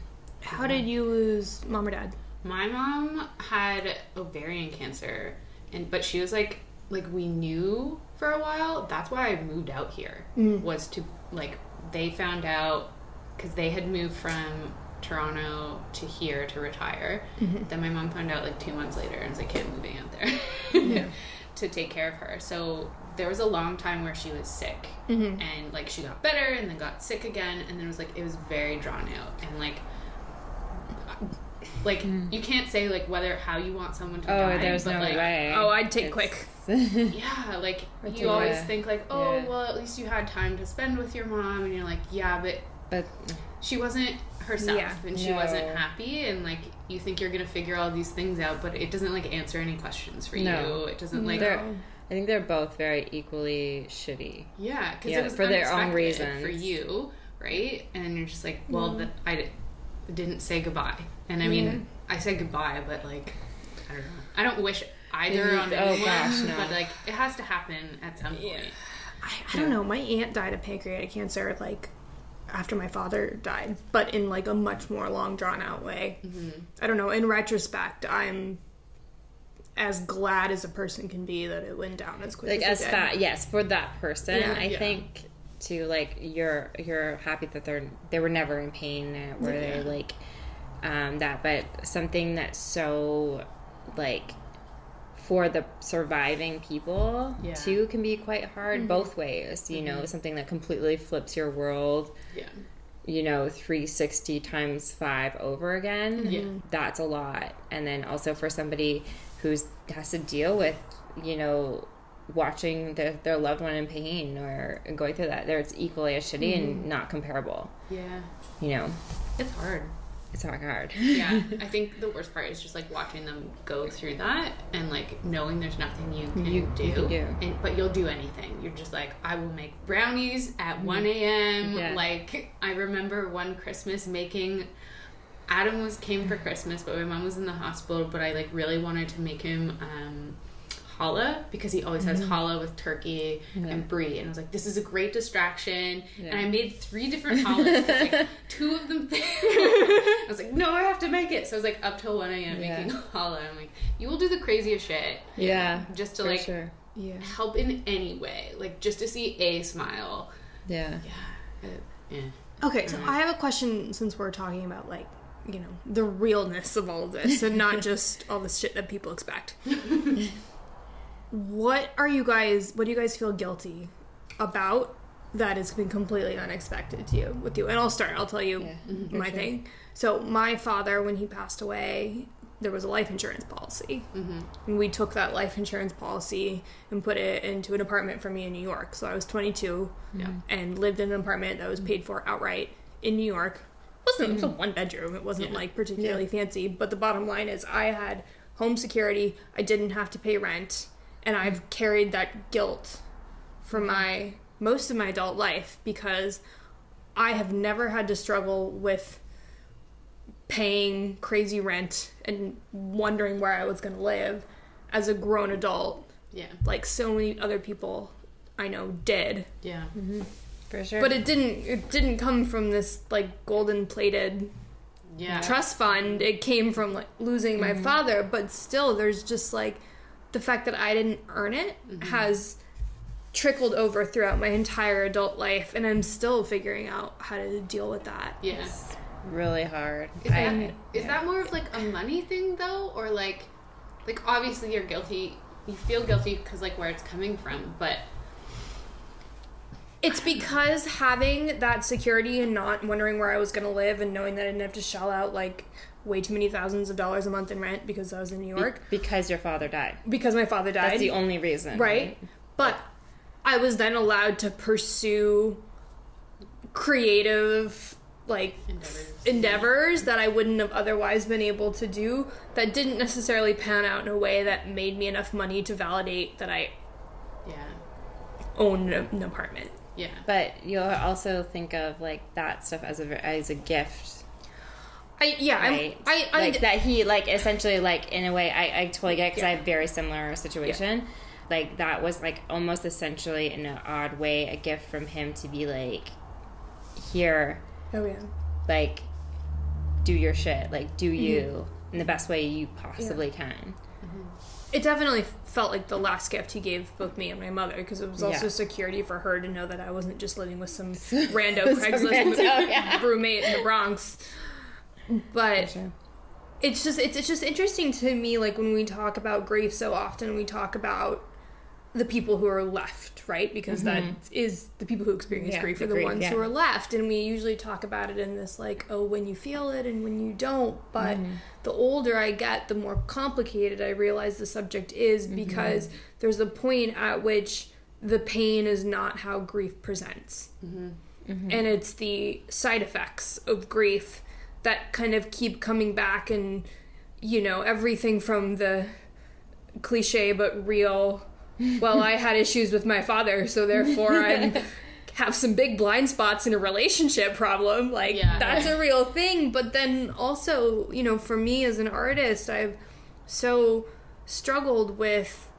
How did you lose mom or dad? My mom had ovarian cancer, and but she was like like we knew for a while. That's why I moved out here mm. was to like they found out because they had moved from Toronto to here to retire. Mm-hmm. Then my mom found out like two months later and was like, "Okay, I'm moving out there to take care of her." So there was a long time where she was sick, mm-hmm. and like she got better and then got sick again, and then it was like it was very drawn out and like like mm. you can't say like whether how you want someone to oh die. Oh, there's but, no like, way Oh, I'd take It's- quick. Yeah, like you always think like, oh Yeah. well, at least you had time to spend with your mom, and you're like, yeah, but but she wasn't herself, Yeah. and she No. wasn't happy, and like you think you're gonna figure all these things out, but it doesn't like answer any questions for No. you. It doesn't like they're i think they're both very equally shitty yeah, because Yeah, it was for their own unexpected for you, right? And you're just like, well, that I di- didn't say goodbye, and I mean, I said goodbye, but like, I don't know. I don't wish either Mhm. on Oh, anyone, gosh, no. but like, it has to happen at some point. I, I don't know. My aunt died of pancreatic cancer like after my father died, but in like a much more long drawn out way. I don't know. In retrospect, I'm as glad as a person can be that it went down as quick like as as it yes for that person Yeah. i Yeah. think to like you're you're happy that they're they were never in pain they Yeah. like um that but something that's so like for the surviving people Yeah. too can be quite hard mm-hmm. both ways you know mm-hmm. something that completely flips your world Yeah. you know 360 times 5 over again mm-hmm. Yeah. that's a lot and then also for somebody who's has to deal with you know watching their, their loved one in pain or going through that there it's equally as shitty and not comparable Yeah. you know It's hard. It's not hard Yeah. I think the worst part is just like watching them go through that and like knowing there's nothing you can, You- do, you can do. And, but you'll do anything. You're just like, I will make brownies at 1 a.m. Yeah. Like, I remember one Christmas making. Adam was came for Christmas, but my mom was in the hospital. But I like really wanted to make him um, challah because he always has challah with turkey and brie, and I was like, this is a great distraction. And I made three different challahs. 'cause, like, two of them. I was like, no, I have to make it. So I was like up till one a.m. Yeah. making challah. I'm like, you will do the craziest shit yeah just to like sure help in any way, like just to see a smile. yeah Yeah. Uh, yeah. Okay, so I have a question since we're talking about like, you know, the realness of all of this and not just all the shit that people expect. What are you guys what do you guys feel guilty about that has been completely unexpected to you with you? And I'll start, I'll tell you Yeah, mm-hmm, my thing. So my father when he passed away, there was a life insurance policy. Mm-hmm. And we took that life insurance policy and put it into an apartment for me in New York. So I was 22 Yeah. and lived in an apartment that was mm-hmm. paid for outright in New York. It wasn't it was a one bedroom. It wasn't Yeah. like particularly fancy, but the bottom line is I had home security. I didn't have to pay rent, and I've carried that guilt for my most of my adult life because I have never had to struggle with paying crazy rent and wondering where I was going to live as a grown adult Yeah. like so many other people I know did. Yeah. Mm-hmm. for sure But it didn't it didn't come from this like golden plated Yeah. trust fund. It came from like losing my mm-hmm. father, but still there's just like the fact that I didn't earn it mm-hmm. has trickled over throughout my entire adult life and I'm still figuring out how to deal with that. Yeah. really hard Is that, I- is that more of like a money thing though, or like, like obviously you're guilty. You feel guilty because like where it's coming from, but It's because having that security and not wondering where I was going to live and knowing that I didn't have to shell out like way too many thousands of dollars a month in rent because I was in New Be- York because your father died because my father died. that's the only reason right? But I was then allowed to pursue creative like endeavors. endeavors that I wouldn't have otherwise been able to do that didn't necessarily pan out in a way that made me enough money to validate that I Yeah. own an apartment. Yeah. But you'll also think of like that stuff as a as a gift, I yeah, right? I'm, I I like that he like essentially like in a way I I totally get because I Yeah. have very similar situation. Like that was like almost essentially in an odd way a gift from him to be like, here, oh yeah. like, do your shit, like do Mm-hmm. you in the best way you possibly can. It definitely felt like the last gift he gave both me and my mother because it was also Yeah. security for her to know that I wasn't just living with some rando Craigslist rando, yeah. roommate in the Bronx. But Sure. it's just it's, it's just interesting to me like when we talk about grief so often we talk about the people who are left right because that is the people who experience Mm-hmm. Yeah, grief the are the grief, ones yeah. who are left and we usually talk about it in this like oh when you feel it and when you don't but Mm-hmm. the older i get the more complicated i realize the subject is Mm-hmm. because there's a point at which the pain is not how grief presents Mm-hmm. and it's the side effects of grief that kind of keep coming back and you know everything from the cliche but real well i had issues with my father so therefore i'm have some big blind spots in a relationship problem. Like Yeah. that's a real thing. But then also you know for me as an artist i've so struggled with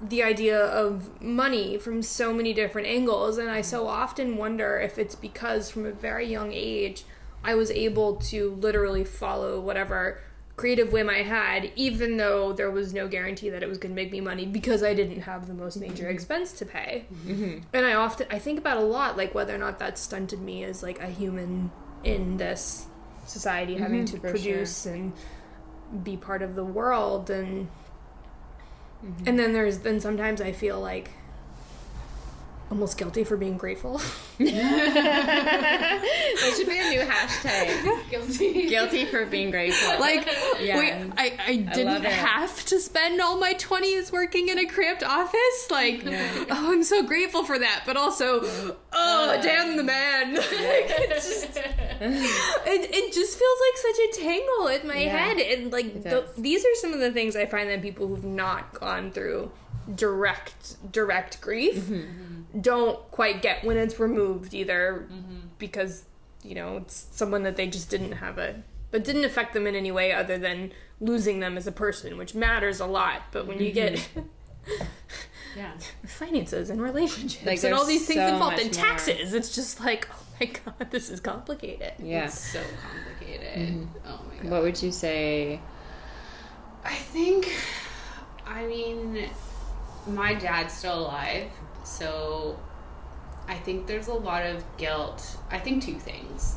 the idea of money from so many different angles. And i so often wonder if it's because from a very young age i was able to literally follow whatever creative whim i had even though there was no guarantee that it was going to make me money because i didn't have the most major mm-hmm. expense to pay. Mm-hmm. And i often i think about a lot like whether or not that stunted me as like a human in this society mm-hmm, having to produce and be part of the world and and then there's then sometimes I feel like almost guilty for being grateful. That should be a new hashtag. Guilty. Guilty for being grateful. like Yeah. wait, I, I didn't it. have to spend all my 20s working in a cramped office like oh i'm so grateful for that but also oh damn the man like, it's just, it, it just feels like such a tangle in my Yeah. head and like the, these are some of the things i find that people who've not gone through direct direct grief Mm-hmm. Don't quite get when it's removed either Mm-hmm. because you know it's someone that they just didn't have a but didn't affect them in any way other than losing them as a person which matters a lot but when you get Mm-hmm. Yeah. finances and relationships Like, and all these things so involved much and more. taxes it's just like oh my god this is complicated yeah. It's so complicated. Oh my god. What would you say? I think, I mean, my dad's still alive, so I think there's a lot of guilt. I think two things.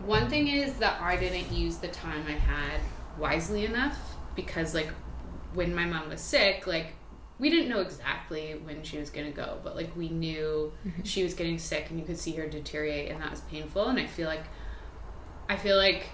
One thing is that I didn't use the time I had wisely enough because, like, when my mom was sick, like, we didn't know exactly when she was going to go, but like, we knew mm-hmm. she was getting sick and you could see her deteriorate, and that was painful. And I feel like, I feel like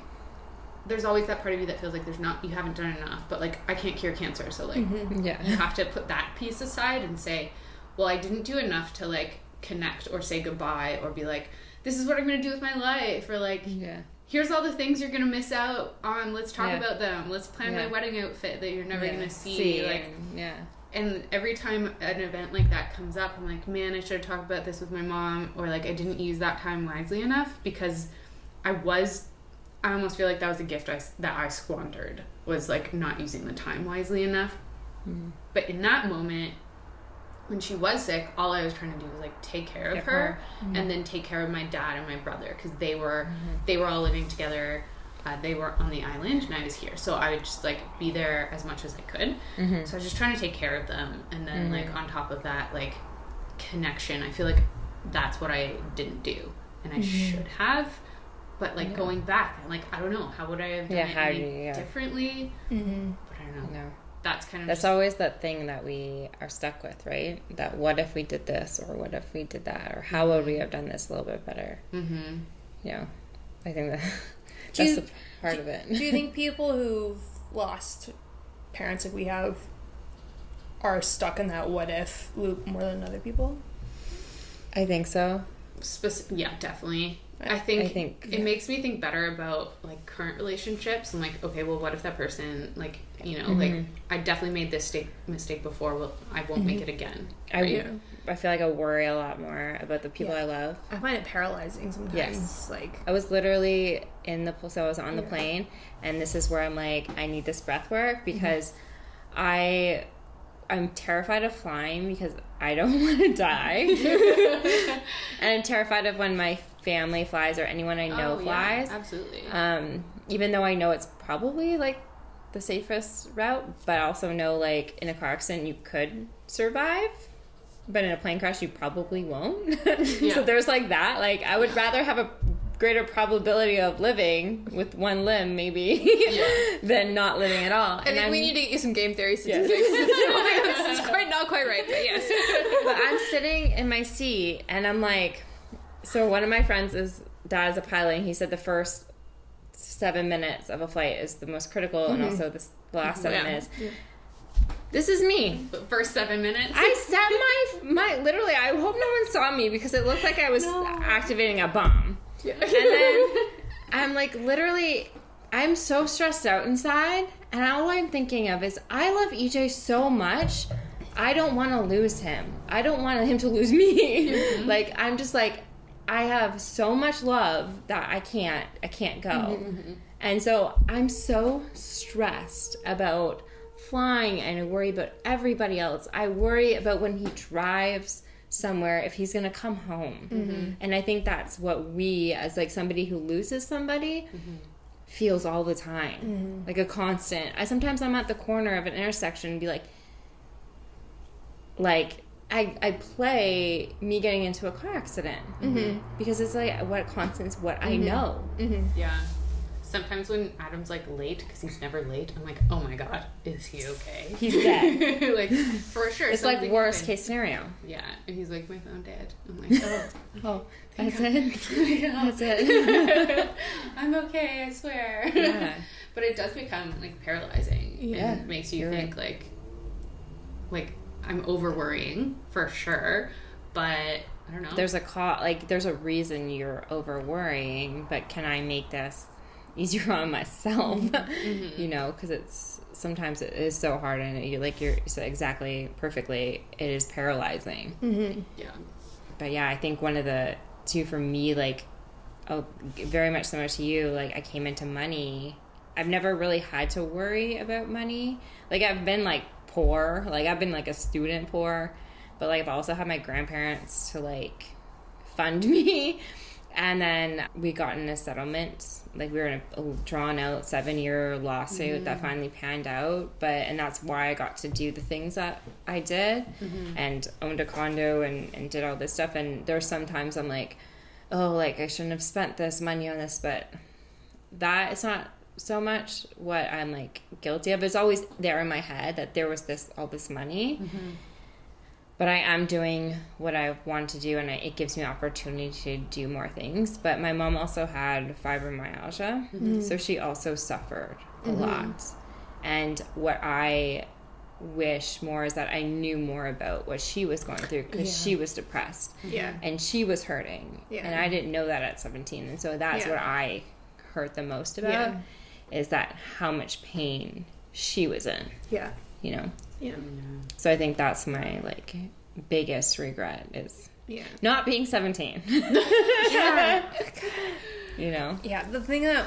there's always that part of you that feels like there's not you haven't done enough but like i can't cure cancer so like mm-hmm. you Yeah. have to put that piece aside and say well i didn't do enough to like connect or say goodbye or be like this is what i'm going to do with my life or like Yeah. here's all the things you're going to miss out on let's talk Yeah. about them let's plan my wedding outfit that you're never Yeah. going to see. like and- yeah. and every time an event like that comes up i'm like man i should have talked about this with my mom or like i didn't use that time wisely enough because i was i almost feel like that was a gift I, that i squandered was like not using the time wisely enough Mm-hmm. but in that moment when she was sick all i was trying to do was like take care of her, her. and then take care of my dad and my brother because they were Mm-hmm. they were all living together uh, they were on the island and i was here so i would just like be there as much as i could Mm-hmm. so I was just trying to take care of them, and then like on top of that, like connection. I feel like that's what I didn't do, and I should have. But like Yeah. going back, I'm like I don't know how would I have done Yeah, it you- yeah. differently. mm-hmm. But I don't know. No. That's kind of That's just, always that thing that we are stuck with, right? That what if we did this or what if we did that or how would we have done this a little bit better? hmm You know, I think that Do that's you- the part of it. do you think people who've lost parents like we have are stuck in that what if loop more than other people I think so. Spec- yeah, definitely. I- I think, I think- it makes me think better about like current relationships. I'm like, okay, well, what if that person, like, you know, like mm-hmm. I definitely made this mistake mistake before. Well, I won't make mm-hmm. it again. I, right? Yeah. I feel like I worry a lot more about the people Yeah. I love. i find it paralyzing sometimes Yes. like I was literally in the so I was on the plane, and this is where I'm like, I need this breath work mm-hmm. because I I'm terrified of flying because I don't want to die, and I'm terrified of when my family flies or anyone I know Oh, yeah, flies. absolutely. Um, even though I know it's probably like the safest route, but I also know like in a car accident you could survive, but in a plane crash you probably won't. Yeah. so there's like that. Like I would rather have a greater probability of living with one limb maybe than not living at all. And, think I'm- we need to get you some game theory Yes. statistics. this is quite not quite right, but yes. but I'm sitting in my seat and I'm like, so one of my friends is dad is a pilot and he said the first seven minutes of a flight is the most critical and mm-hmm. also the last seven Yeah. minutes. This is me. But first seven minutes. I set my my literally. I hope no one saw me because it looked like I was activating a bomb. And then I'm like literally I'm so stressed out inside and all I'm thinking of is I love EJ so much. I don't want to lose him. I don't want him to lose me. Mm-hmm. like I'm just like I have so much love that I can't I can't go. Mm-hmm, mm-hmm. And so I'm so stressed about flying and I worry about everybody else. I worry about when he drives somewhere if he's going to come home. Mm-hmm. And I think that's what we as like somebody who loses somebody feels all the time. Like a constant. I sometimes I'm at the corner of an intersection and be like like I, I play me getting into a car accident mm-hmm. because it's like what constant's what I mm-hmm. know. Mm-hmm. Yeah. sometimes when Adam's like late because he's never late, I'm like, oh my god, is he okay? He's dead. like for sure. It's like worst happened. case scenario. Yeah, and he's like, my phone dead. I'm like, oh, Oh, that's it. That's it. I'm okay, I swear. Yeah. but it does become like paralyzing. Yeah. and makes you You're think like, like I'm over worrying for sure, but I don't know. There's a cause, like there's a reason you're over worrying, but can I make this easier on myself? Mm-hmm. You know, because it's sometimes it is so hard, and you like you're you said exactly perfectly. It is paralyzing. yeah. but yeah, I think one of the two for me, like, oh, very much similar to you. Like, I came into money. I've never really had to worry about money. Like, I've been like poor. Like, I've been like a student poor, but like I've also had my grandparents to like fund me. And then we got in a settlement. Like we were in a, drawn out seven year lawsuit that mm-hmm. finally panned out. But and that's why I got to do the things that I did mm-hmm. and owned a condo and, and did all this stuff. And there's sometimes I'm like, oh, like I shouldn't have spent this money on this, but that it's not so much what I'm like guilty of. It's always there in my head that there was this all this money. Mm-hmm. But I am doing what I want to do, and I, it gives me opportunity to do more things. But my mom also had fibromyalgia, mm-hmm. so she also suffered a mm-hmm. lot. And what I wish more is that I knew more about what she was going through because she was depressed Yeah. and she was hurting Yeah. and i didn't know that at 17 and so that's Yeah. what i hurt the most about Yeah. Is that how much pain she was in Yeah. you know Yeah. so i think that's my like biggest regret is Yeah. not being 17 Yeah. you know Yeah. The thing that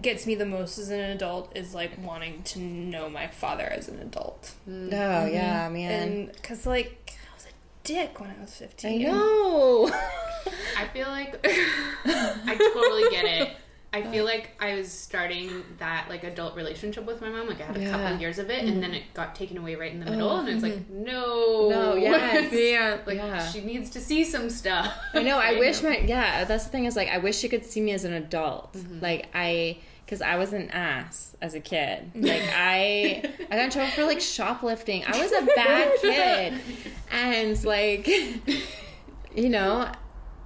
gets me the most as an adult is like wanting to know my father as an adult. Mm-hmm. oh yeah mm-hmm. man And because, like, I was a dick when I was 15. i know I feel like I totally get it. I feel like I was starting that like adult relationship with my mom. Like I had a couple Yeah. years of it, and then it got taken away right in the middle, and it's like, no, No, yes. Yeah. like Yeah. she needs to see some stuff. I know. I You wish my yeah. That's the thing is like I wish you could see me as an adult. Mm-hmm. Like I, because I was an ass as a kid. Like I, I got in trouble for like shoplifting. I was a bad kid, and like, you know,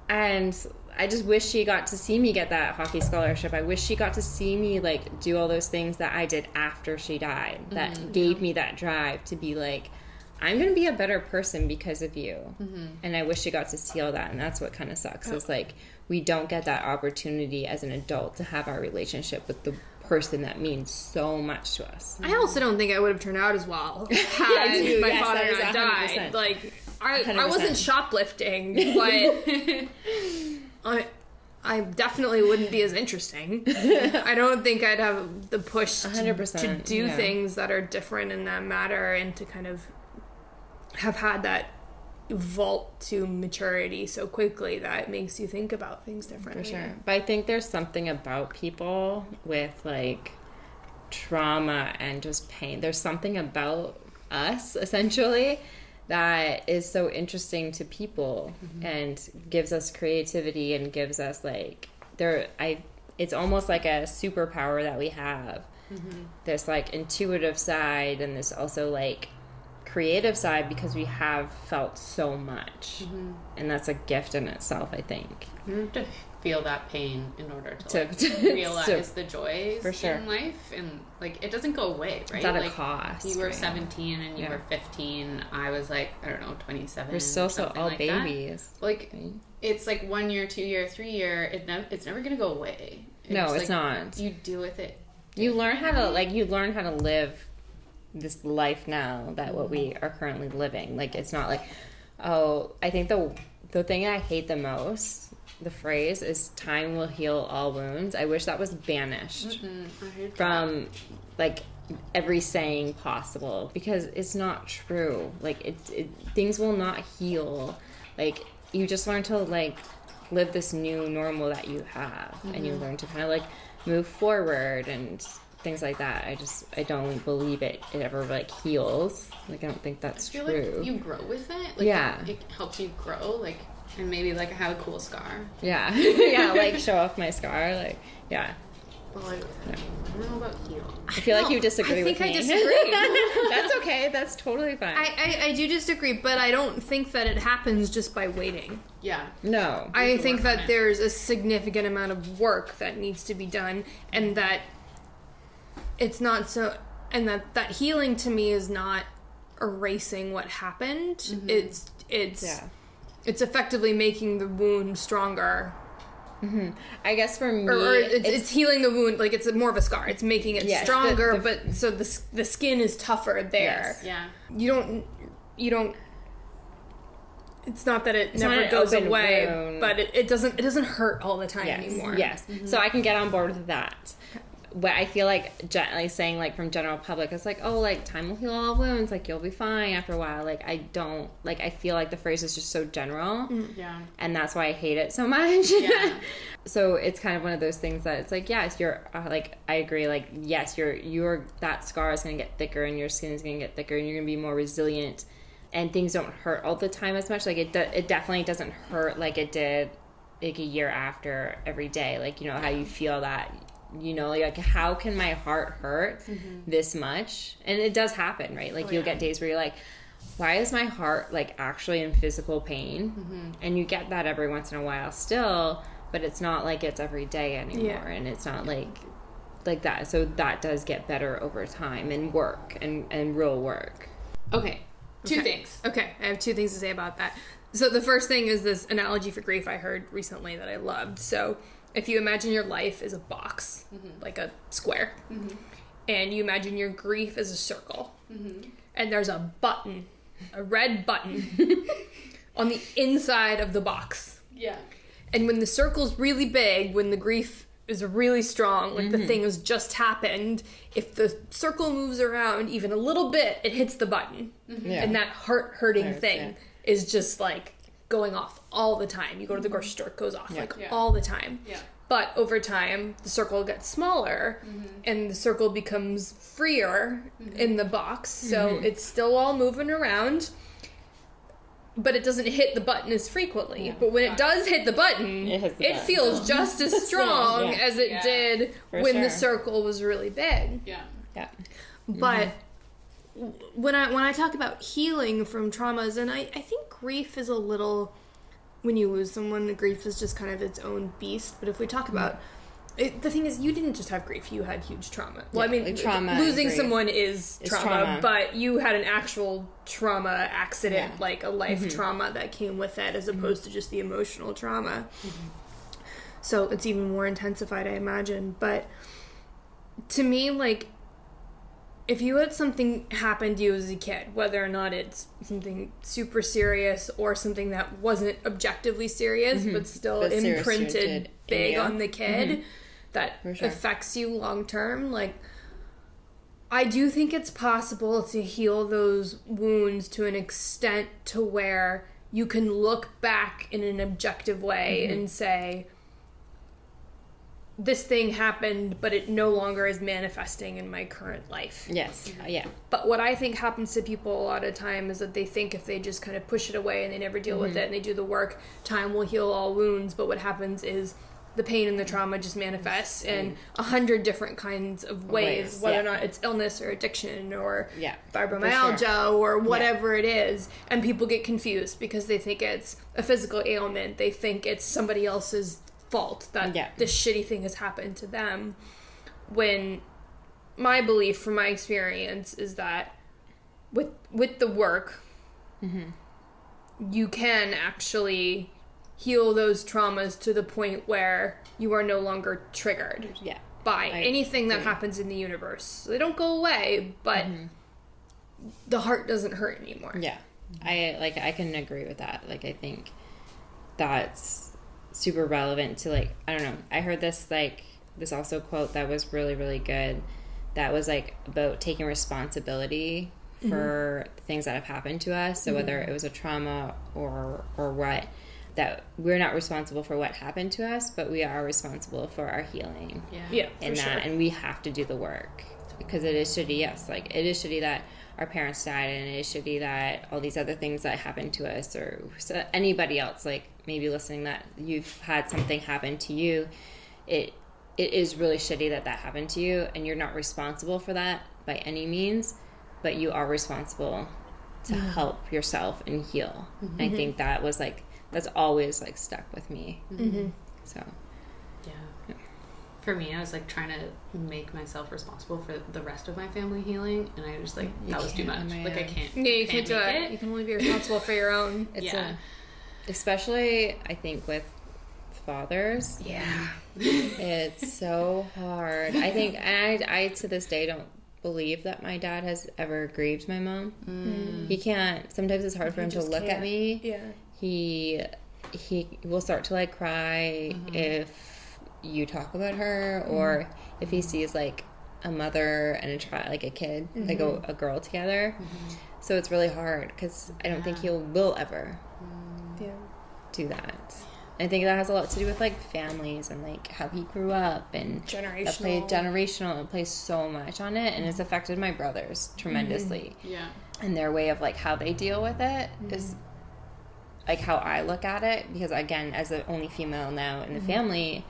and I just wish she got to see me get that hockey scholarship. I wish she got to see me like do all those things that I did after she died. That Mm-hmm. gave me that drive to be like. I'm gonna be a better person because of you, Mm-hmm. and I wish she got to see all that. And that's what kind of sucks is like we don't get that opportunity as an adult to have our relationship with the person that means so much to us. I also don't think I would have turned out as well had too. my Yes, father not 100%. died. Like I, I 100%. wasn't shoplifting, but I, I definitely wouldn't be as interesting. I don't think I'd have the push to, 100%, to do yeah. things that are different in that matter and to kind of have had that vault to maturity so quickly that it makes you think about things differently. For sure. But I think there's something about people with like trauma and just pain. There's something about us essentially that is so interesting to people mm-hmm. and gives us creativity and gives us like there I it's almost like a superpower that we have. Mm-hmm. This like intuitive side and this also like creative side because we have felt so much. Mm-hmm. And that's a gift in itself, I think. You have to feel that pain in order to, To- like, to- realize the joys For sure. in life, and like it doesn't go away, right? at a like, cost, You were right? seventeen and you Yeah. were fifteen. I was like I don't know twenty seven. We're still so all like that. babies. Like it's like one year, two year, three year. It nev- it's never gonna go away. No, it's not. You deal with it. You learn how to mm-hmm. like you learn how to live this life now that what we are currently living. Like it's not like oh, I think the the thing I hate the most, the phrase is time will heal all wounds. I wish that was banished Mm, I from like every saying possible because it's not true. Like it, it things will not heal. Like you just learn to like live this new normal that you have and you learn to kind of like move forward and things like that. I just I don't believe it it ever like heals. Like I don't think that's I feel true. like you grow with it. Like, Yeah. it, it helps you grow. Like and maybe like I have a cool scar. yeah. yeah, like show off my scar like yeah. Well, I, I don't know about heal. I feel like you No, disagree I think with I disagree. That's okay. That's totally fine. I, I, I do disagree, but I don't think that it happens just by waiting. Yeah. no. I think that there's a significant amount of work that needs to be done, and that it's not so, and that that healing to me is not erasing what happened. Mm-hmm. It's it's Yeah. It's effectively making the wound stronger, mm-hmm. I guess for me, or, or it's, it's, it's, healing the wound. Like it's more of a scar. It's making it Yes, stronger, the- but so the the skin is tougher there. Yes. Yeah. You don't you don't. It's not that it not never goes away, wound. but it, it doesn't it doesn't hurt all the time yes, anymore. yes. Mm-hmm. So I can get on board with that. But I feel like gently saying like from general public, it's like oh like time will heal all wounds, like you'll be fine after a while. Like I don't like I feel like the phrase is just so general. Yeah. and that's why I hate it so much. Yeah. so it's kind of one of those things that it's like, yes, you're uh, like I agree. Like yes, your your that scar is going to get thicker, and your skin is going to get thicker, and you're going to be more resilient, and things don't hurt all the time as much. Like it, do, it definitely doesn't hurt like it did like a year after every day. Like you know how you feel that. You know, like how can my heart hurt mm-hmm. this much? And it does happen, right? Like oh, you'll yeah. get days where you're like, why is my heart like actually in physical pain mm-hmm. and you get that every once in a while still but it's not like it's every day anymore Yeah. and it's not like like that so that does get better over time and work and and real work Okay. Two Okay. things. Okay, I have two things to say about that. So the first thing is this analogy for grief I heard recently that I loved. So if you imagine your life as a box, mm-hmm. like a square, mm-hmm. and you imagine your grief as a circle, mm-hmm. and there's a button, a red button, on the inside of the box. Yeah. And when the circle's really big, when the grief is really strong, like the thing has just happened, if the circle moves around even a little bit, it hits the button. Yeah. And that heart hurting thing yeah. is just like going off all the time. You go to the grocery store, it goes off like Yeah. all the time. Yeah. But over time, the circle gets smaller mm-hmm. and the circle becomes freer mm-hmm. in the box. So mm-hmm. it's still all moving around, but it doesn't hit the button as frequently. But when it does hit the button, It it, the button. feels just as strong yeah. as it Yeah. did For when the circle was really big. Yeah. yeah But when I when I talk about healing from traumas, and I, I think grief is a little when you lose someone, the grief is just kind of its own beast. But if we talk mm-hmm. about it, the thing is, you didn't just have grief; you had huge trauma. Well, I mean, trauma losing someone is It's trauma, trauma. but you had an actual trauma accident, Yeah. Mm-hmm. like a life mm-hmm. trauma that came with it, as mm-hmm. opposed to just the emotional trauma. So it's even more intensified, I imagine. But to me, like, if you had something happen to you as a kid, whether or not it's something super serious or something that wasn't objectively serious, but still But imprinted big area. on the kid that sure. affects you long term, like, I do think it's possible to heal those wounds to an extent to where you can look back in an objective way and say, this thing happened, but it no longer is manifesting in my current life. yes Uh, yeah But what I think happens to people a lot of time is that they think if they just kind of push it away and they never deal with it and they do the work, time will heal all wounds. But what happens is the pain and the trauma just manifests in a hundred different kinds of ways, Ways, whether yeah. or not it's illness or addiction or Yeah, fibromyalgia or whatever it is. And people get confused because they think it's a physical ailment. They think it's somebody else's fault that Yeah. this shitty thing has happened to them. When my belief from my experience is that with with the work you can actually heal those traumas to the point where you are no longer triggered yeah by I anything that happens in the universe. They don't go away, but Mm-hmm. the heart doesn't hurt anymore. Yeah, I like I can agree with that. Like I think that's super relevant to like I don't know. I heard this like this also quote that was really really good. That was like about taking responsibility mm-hmm. for things that have happened to us. So mm-hmm. whether it was a trauma or or what, that we're not responsible for what happened to us, but we are responsible for our healing Yeah. Yeah, in for that sure. and we have to do the work because it is shitty yes like it is shitty that our parents died and it is shitty that all these other things that happened to us or so anybody else like maybe listening that you've had something happen to you it it is really shitty that that happened to you, and you're not responsible for that by any means, but you are responsible to help yourself and heal. And I mm-hmm. think that was like that's always like stuck with me. Mm-hmm. So Yeah. For me, I was like trying to make myself responsible for the rest of my family healing, and I just like You that was too much. Like I can't. Yeah, you can't do make it. You can only be responsible for your own. it's Yeah. a, especially I think with fathers. Yeah. It's so hard. I think, and I, I to this day don't believe that my dad has ever grieved my mom. Mm. He can't. Sometimes it's hard for him to look at can't. me. Yeah. He he will start to like cry mm-hmm. if you talk about her, mm-hmm. or if he sees like a mother and a child, like a kid, like a, mm-hmm. a girl together. So it's really hard because I don't think he will ever. Do that. I think that has a lot to do with like families and like how he grew up and that played Generational. generational. It plays so much on it, and it's mm-hmm. affected my brothers tremendously. Mm-hmm. Yeah. And their way of like how they deal with it mm-hmm. is like how I look at it because again, as the only female now in the family,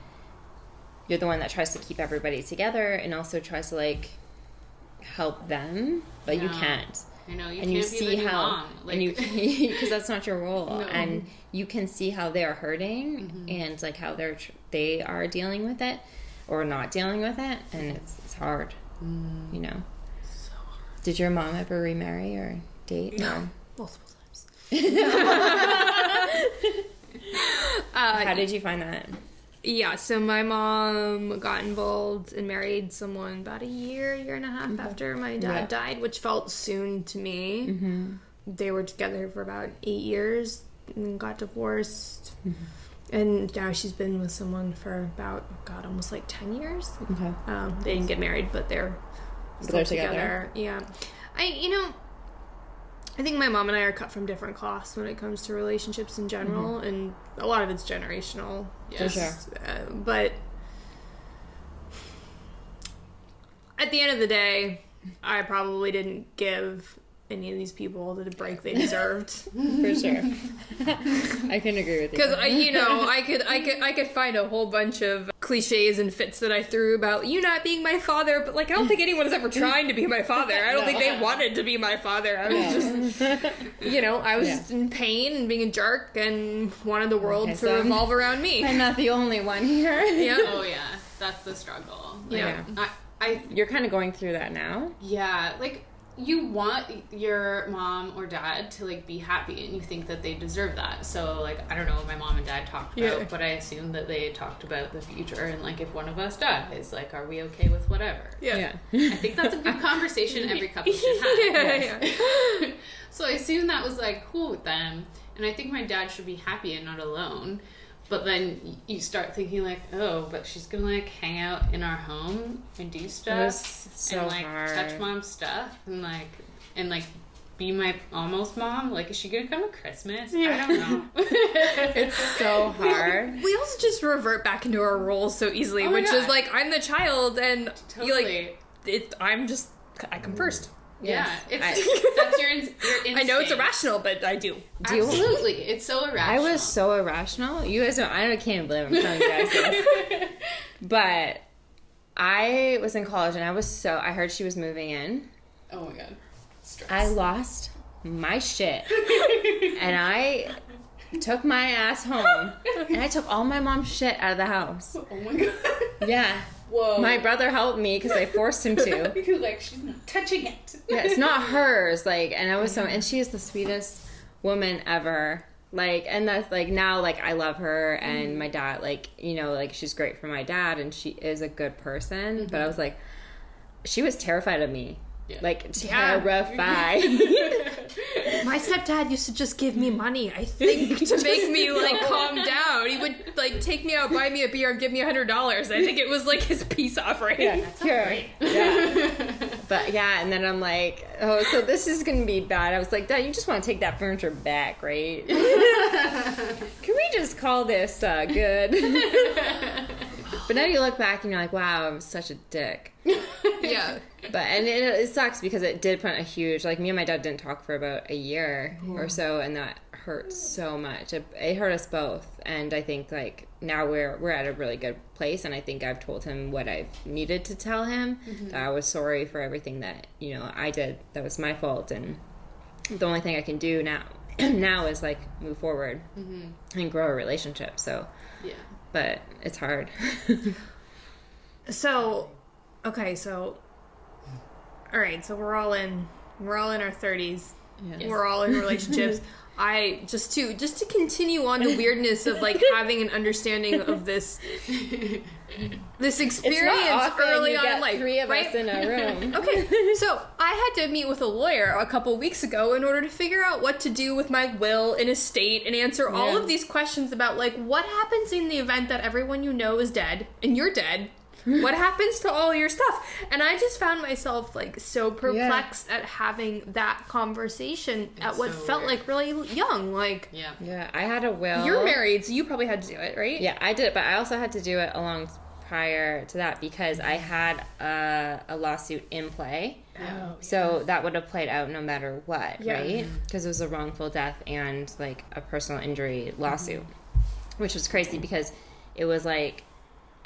you're the one that tries to keep everybody together and also tries to like help them, but you can't I know you and can't you see how. Like, and you because that's not your role No. and you can see how they're hurting Mm-hmm. and like how they're they are dealing with it or not dealing with it and it's it's hard Mm. you know did your mom ever remarry or date no Multiple times. how did you find that Yeah, so my mom got involved and married someone about a year, year and a half after my dad Yeah. died, which felt soon to me. Mm-hmm. They were together for about eight years and got divorced. And now she's been with someone for about, God, almost like 10 years. okay Um, they didn't get married, but they're But they're together. together. Yeah, I you know, I think my mom and I are cut from different cloths when it comes to relationships in general, and a lot of it's generational. Yes. sure. Uh, but at the end of the day, I probably didn't give any of these people the break they deserved. for sure i can agree with you Because I, you know, I could, I could, I could find a whole bunch of cliches and fits that I threw about you not being my father. But like, I don't think anyone was ever trying to be my father. I don't think they wanted to be my father. I was just, you know, I was Yeah. in pain and being a jerk and wanted the world Okay, to so I'm- revolve around me. i'm not the only one here Yeah. oh yeah, that's the struggle. Like, Yeah. I, I you're kind of going through that now yeah, like you want your mom or dad to like be happy, and you think that they deserve that. So like I don't know what my mom and dad talked about, Yeah. but I assume that they talked about the future and like if one of us dies, like are we okay with whatever? Yeah. I think that's a good conversation every couple should have. Yeah, yeah. so I assume that was like cool with them, and I think my dad should be happy and not alone. But then you start thinking like, oh, but she's gonna like hang out in our home and do stuff so and like hard. touch mom's stuff and like and like be my almost mom. Like, is she gonna come at Christmas? I don't know. it's so hard We also just revert back into our roles so easily, Oh my which is like I'm the child and you like it, I'm just I come first. Yeah, Yes. it's that's your, your instinct. I know it's irrational, but I do. Do you- Absolutely, it's so irrational. I was so irrational. You guys don't. I can't believe I'm telling you guys this. But I was in college and I was so. I heard she was moving in. Oh my god, stress. I lost my shit, and I took my ass home, and I took all my mom's shit out of the house. oh my god. Yeah, Whoa. my brother helped me because I forced him to. Because like she's not touching it. Yeah, it's not hers. Like, and I was so, and she is the sweetest woman ever. Like, and that's like now, like I love her, and mm-hmm. my dad, like you know, like she's great for my dad, and she is a good person. But mm-hmm. I was like, she was terrified of me, Yeah. like Yeah. My stepdad used to just give me money, I think, to make me like calm down. He would like take me out, buy me a beer, and give me a hundred dollars. I think it was like his peace offering. Here. Yeah. But yeah, and then I'm like, oh, so this is gonna be bad. I was like, Dad, you just want to take that furniture back, right? Can we just call this uh, good? But now you look back and you're like, wow, I was such a dick. yeah. But and it, it sucks because it did put a huge like me and my dad didn't talk for about a year or so, and that hurt so much. It, it hurt us both, and I think like now we're we're at a really good place, and I think I've told him what I needed to tell him. Mm-hmm. That I was sorry for everything that you know I did. That was my fault, and the only thing I can do now now is like move forward mm-hmm. and grow a relationship. So, Yeah. But it's hard. So, okay, so all right, so we're all in we're all in our 30s. Yeah. We're all in relationships. I just to just to continue on the weirdness of like having an understanding of this this experience early on in life. three of right? us in a room. Okay, so I had to meet with a lawyer a couple weeks ago in order to figure out what to do with my will and estate and answer all of these questions about like what happens in the event that everyone you know is dead and you're dead. what happens to all your stuff? And I just found myself like so perplexed at having that conversation at what so felt weird. like really young. Like Yeah. Yeah, I had a will. you're married, so you probably had to do it, right? Yeah, I did, it, but I also had to do it along prior to that because I had a, a lawsuit in play. Yeah. Oh, so that would have played out no matter what, Yeah. right? Mm-hmm. Because it was a wrongful death and like a personal injury lawsuit, mm-hmm. which was crazy because it was like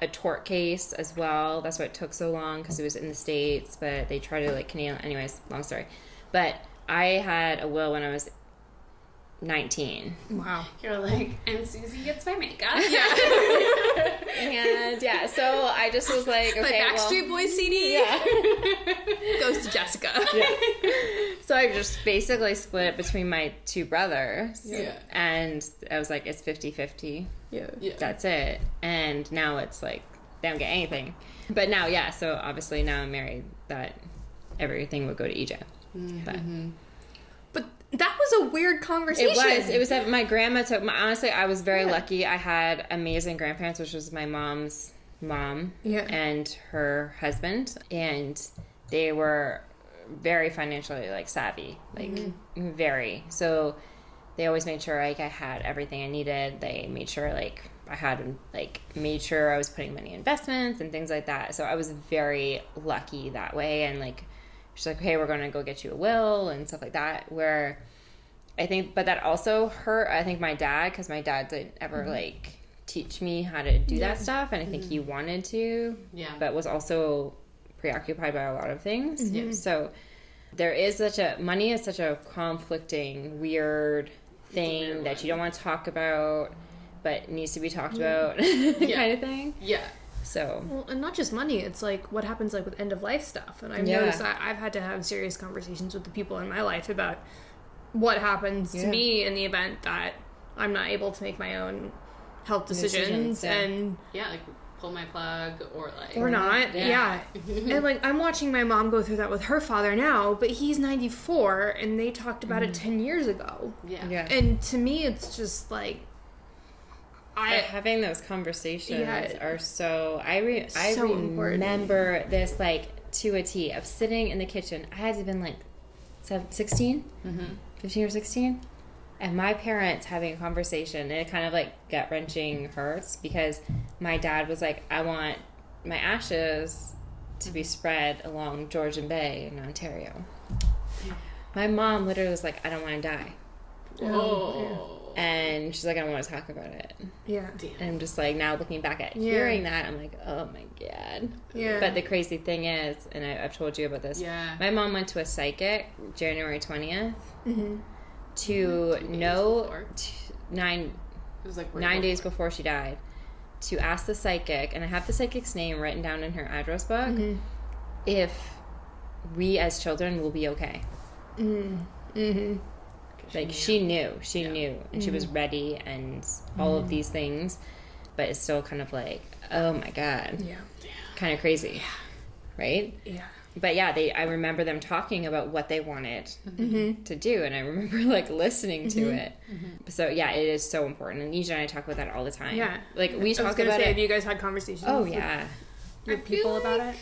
a tort case as well. That's why it took so long because it was in the states, but they tried to like Canadian. Anyways, long story. But I had a will when I was nineteen. Wow. You're like, and Susie gets my makeup. Yeah. and yeah, so I just was like, My Backstreet well, Boys CD yeah. goes to Jessica. Yeah. so I just basically split it between my two brothers. Yeah. And I was like, it's 50 50. Yeah. Yeah. That's it. And now it's like, they don't get anything. But now, yeah, so obviously now I'm married, that everything would go to EJ. Mm-hmm. But But that was a weird conversation. It was. It was that my grandma took. My, honestly, I was very lucky. I had amazing grandparents, which was my mom's mom Yeah. and her husband, and they were very financially like savvy, like mm-hmm. very. So they always made sure like I had everything I needed. They made sure like I had like made sure I was putting money in investments and things like that. So I was very lucky that way, and like she's like, "Hey, we're going to go get you a will and stuff like that." Where I think, but that also hurt. I think my dad, because my dad didn't ever mm-hmm. like teach me how to do that stuff, and I think he mm-hmm. wanted to, Yeah. but was also preoccupied by a lot of things. So there is such a money is such a conflicting, weird thing weird that you don't want to talk about, but needs to be talked about, kind of thing. Yeah. So Well, and not just money. It's like what happens like with end of life stuff. And I've Yeah. noticed that I've had to have serious conversations with the people in my life about what happens to me in the event that I'm not able to make my own health decisions, Decisions, yeah. and Yeah. Like pull my plug or like. or not. Yeah. Yeah. and like I'm watching my mom go through that with her father now, but he's 94 and they talked about it mm-hmm. 10 years ago. Yeah. yeah. And to me it's just like But I having those conversations Yeah. are so I re- I So important. remember this like to a T of sitting in the kitchen. I had to have been like seven, 16, mm-hmm. 15 or 16 and my parents having a conversation and it kind of like gut wrenching hurts because my dad was like I want my ashes to be spread along Georgian Bay in Ontario. My mom literally was like I don't want to die. Oh. And she's like, I don't want to talk about it. yeah. And I'm just like now looking back at Yeah. hearing that, I'm like, oh my god. Yeah. But the crazy thing is, and I, I've told you about this. Yeah. My mom went to a psychic January 20th Mm-hmm. To know before. t- nine It was like nine days before. before she died to ask the psychic, and I have the psychic's name written down in her address book, Mm-hmm. if we as children will be okay. Mm-hmm. Like she knew, she Yeah. knew, and she was ready, and all of these things, but it's still kind of like, oh my god, Yeah. kind of crazy, right? Yeah. But yeah, they. I remember them talking about what they wanted Mm-hmm. mm-hmm. to do, and I remember like listening to mm-hmm. it. Mm-hmm. So yeah, it is so important, and Nisha and I talk about that all the time. Yeah. like we I talk gonna about say, it. have you guys had conversations? oh yeah, with I feel people about it?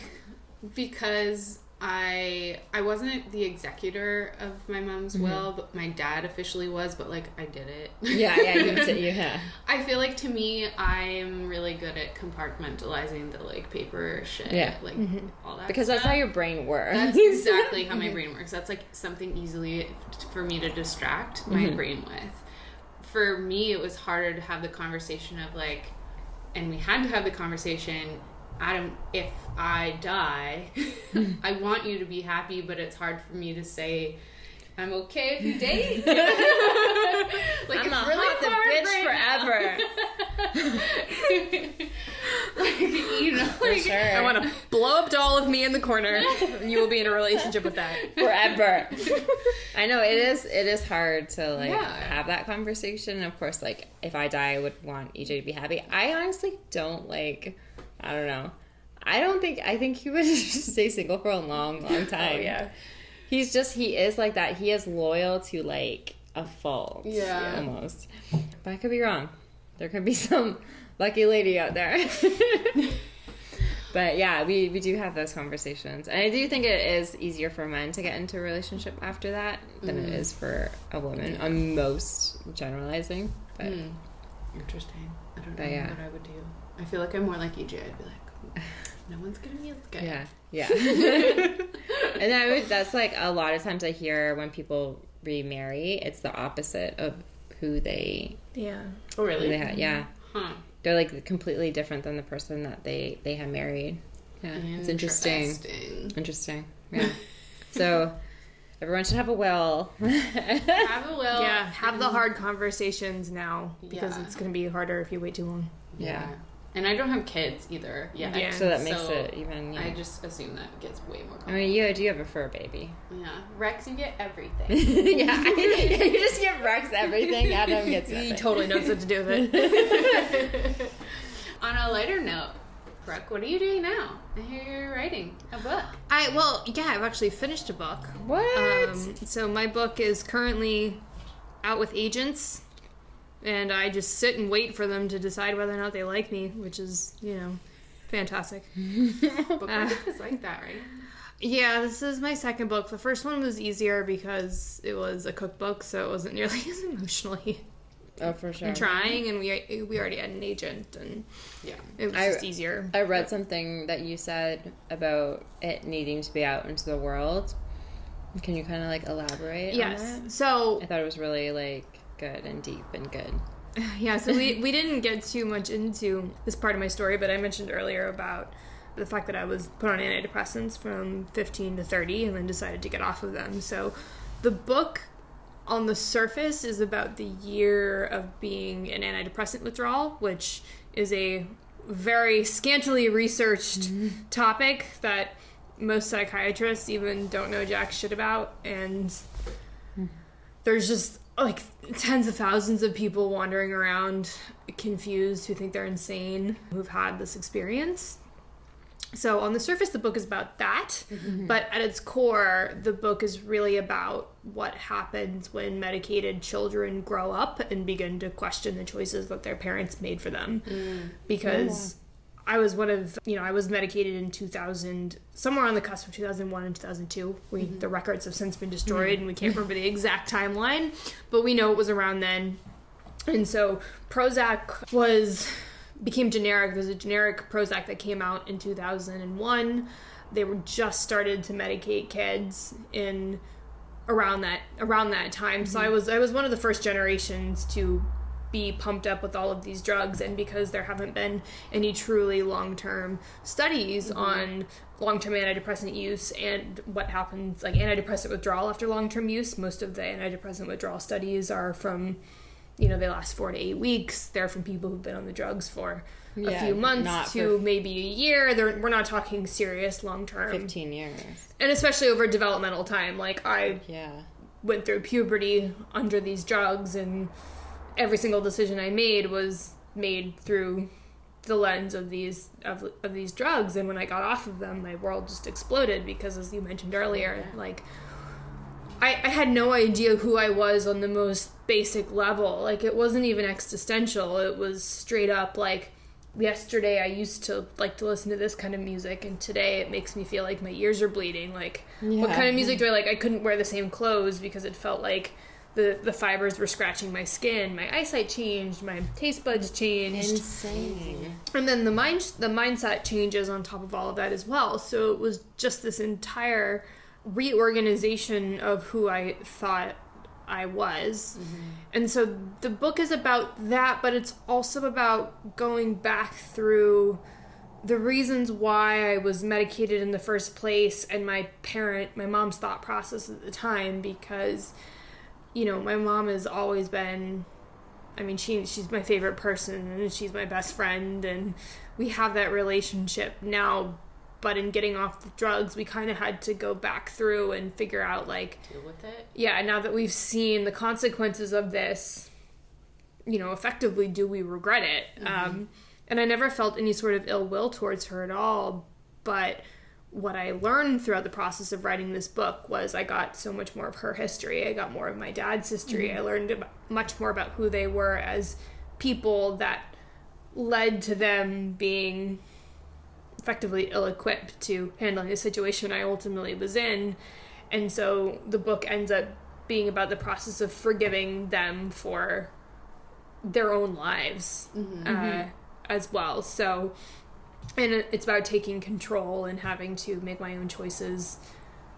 because I I wasn't the executor of my mom's mm-hmm. will, but my dad officially was. But like I did it. yeah, yeah. You say, yeah, I feel like to me, I'm really good at compartmentalizing the like paper shit, Yeah. like mm-hmm. all that. because that's how your brain works. That's exactly how my brain works. That's like something easily for me to distract my mm-hmm. brain with. for me, it was harder to have the conversation of like, and we had to have the conversation. Adam, if I die, I want you to be happy, but it's hard for me to say. I'm okay if you date. like I'm it's a really hot the hard bitch right forever. like you know, like, sure. I want to blow up doll of me in the corner. and you will be in a relationship with that. forever. I know it is. It is hard to like Yeah. have that conversation. And Of course, like if I die, I would want EJ to be happy. I honestly don't like. I don't know. I don't think. I think he would stay single for a long, long time. Oh yeah. He's just. He is like that. He is loyal to like a fault. Yeah. Almost. But I could be wrong. There could be some lucky lady out there. But yeah, we, we do have those conversations. And I do think it is easier for men to get into a relationship after that than it is for a woman. I'm most generalizing. But Hmm. Interesting. I don't know But yeah. what I would do. I feel like I'm more like EJ. I'd be like, no one's gonna be as good. yeah, yeah. and I would, that's like a lot of times I hear when people remarry, it's the opposite of who they, Yeah. Oh really? they had. Yeah. Hmm. Huh. They're like completely different than the person that they, they had married. Yeah. It's interesting. Interesting. Interesting. Yeah. so everyone should have a will. Have a will. Yeah. Have the hard conversations now because Yeah. it's going to be harder if you wait too long. Yeah. And I don't have kids either. Yeah. Yeah. so that makes So it even. Yeah. I just assume that gets way more complicated. I mean, you do have a fur baby. yeah. Rex, you get everything. yeah, you just give Rex everything. Adam gets He totally knows what to do with it. On a lighter note, Brooke, what are you doing now? I hear you're writing a book. I well, yeah, I've actually finished a book. What? Um, so my book is currently out with agents, and I just sit and wait for them to decide whether or not they like me, which is you know fantastic. Book Ah. is like that, right? Yeah, this is my second book. The first one was easier because it was a cookbook, so it wasn't nearly as emotionally oh, for sure. trying, and we we already had an agent, and Yeah. it was I- just easier. I read something that you said about it needing to be out into the world. Can you kind of like elaborate? on Yes. So I thought it was really like good and deep and good. Yeah, so we, we didn't get too much into this part of my story, but I mentioned earlier about the fact that I was put on antidepressants from 15 to 30 and then decided to get off of them. So the book on the surface is about the year of being an antidepressant withdrawal, which is a very scantily researched mm-hmm. topic that most psychiatrists even don't know jack shit about. And hmm. there's just like tens of thousands of people wandering around confused who think they're insane who've had this experience. So on the surface the book is about that, mm-hmm. but at its core the book is really about what happens when medicated children grow up and begin to question the choices that their parents made for them. Mm. Because I was one of, you know, I was medicated in 2000, somewhere on the cusp of 2001 and 2002. We, mm-hmm. The records have since been destroyed mm-hmm. and we can't remember the exact timeline, but we know it was around then. And so Prozac was became generic. There's a generic Prozac that came out in 2001. They were just started to medicate kids in around that around that time. So mm-hmm. I was I was one of the first generations to be pumped up with all of these drugs and because there haven't been any truly long-term studies mm-hmm. on long-term antidepressant use and what happens like antidepressant withdrawal after long-term use. Most of the antidepressant withdrawal studies are from you know they last 4 to 8 weeks. They're from people who've been on the drugs for a few months to maybe a year. They're, we're not talking serious long-term. 15 years. and especially over developmental time. Like i Yeah. went through puberty under these drugs and every single decision I made was made through the lens of these of, of these drugs. And when I got off of them my world just exploded because as you mentioned earlier like I, I had no idea who I was on the most basic level. Like it wasn't even existential. It was straight up like yesterday I used to like to listen to this kind of music and today it makes me feel like my ears are bleeding. Like what kind of music do I like? I couldn't wear the same clothes because it felt like the the fibers were scratching my skin my eyesight changed my taste buds changed Insane. and then the mind the mindset changes on top of all of that as well so it was just this entire reorganization of who I thought I was. Mm-hmm. And so the book is about that, but it's also about going back through the reasons why I was medicated in the first place and my parent, my mom's thought process at the time because you know, my mom has always been I mean, she she's my favorite person and she's my best friend and we have that relationship now, but in getting off the drugs, we kind of had to go back through and figure out like Deal with it. yeah, now that we've seen the consequences of this, you know, effectively, do we regret it? Um, and I never felt any sort of ill will towards her at all. But what I learned throughout the process of writing this book was I got so much more of her history. I got more of my dad's history. Mm-hmm. I learned much more about who they were as people that led to them being effectively ill equipped to handling the situation I ultimately was in. And so the book ends up being about the process of forgiving them for their own lives mm-hmm. uh, mm-hmm. as well. So, and it's about taking control and having to make my own choices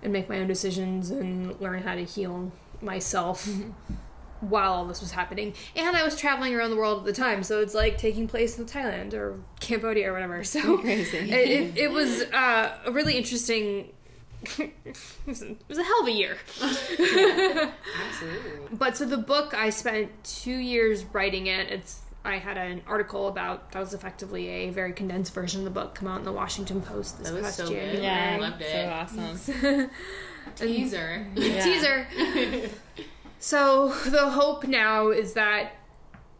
and make my own decisions and learn how to heal myself while all this was happening. And I was traveling around the world at the time, so it's like taking place in Thailand or Cambodia or whatever. So Crazy. it, it, it was uh, a really interesting. it, was a, it was a hell of a year. Absolutely. But so the book, I spent two years writing it. It's I had an article about that was effectively a very condensed version of the book come out in the Washington Post this That was past so good. January. yeah, I loved it. so awesome. Teaser. Teaser. so the hope now is that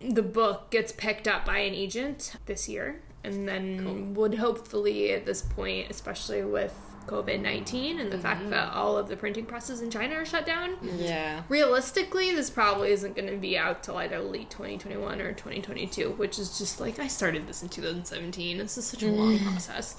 the book gets picked up by an agent this year, and then would hopefully at this point, especially with COVID nineteen and the fact mm-hmm. that all of the printing presses in China are shut down. Yeah. realistically, this probably isn't going to be out till either late 2021 or 2022, which is just like I started this in 2017. This is such a long mm-hmm. process.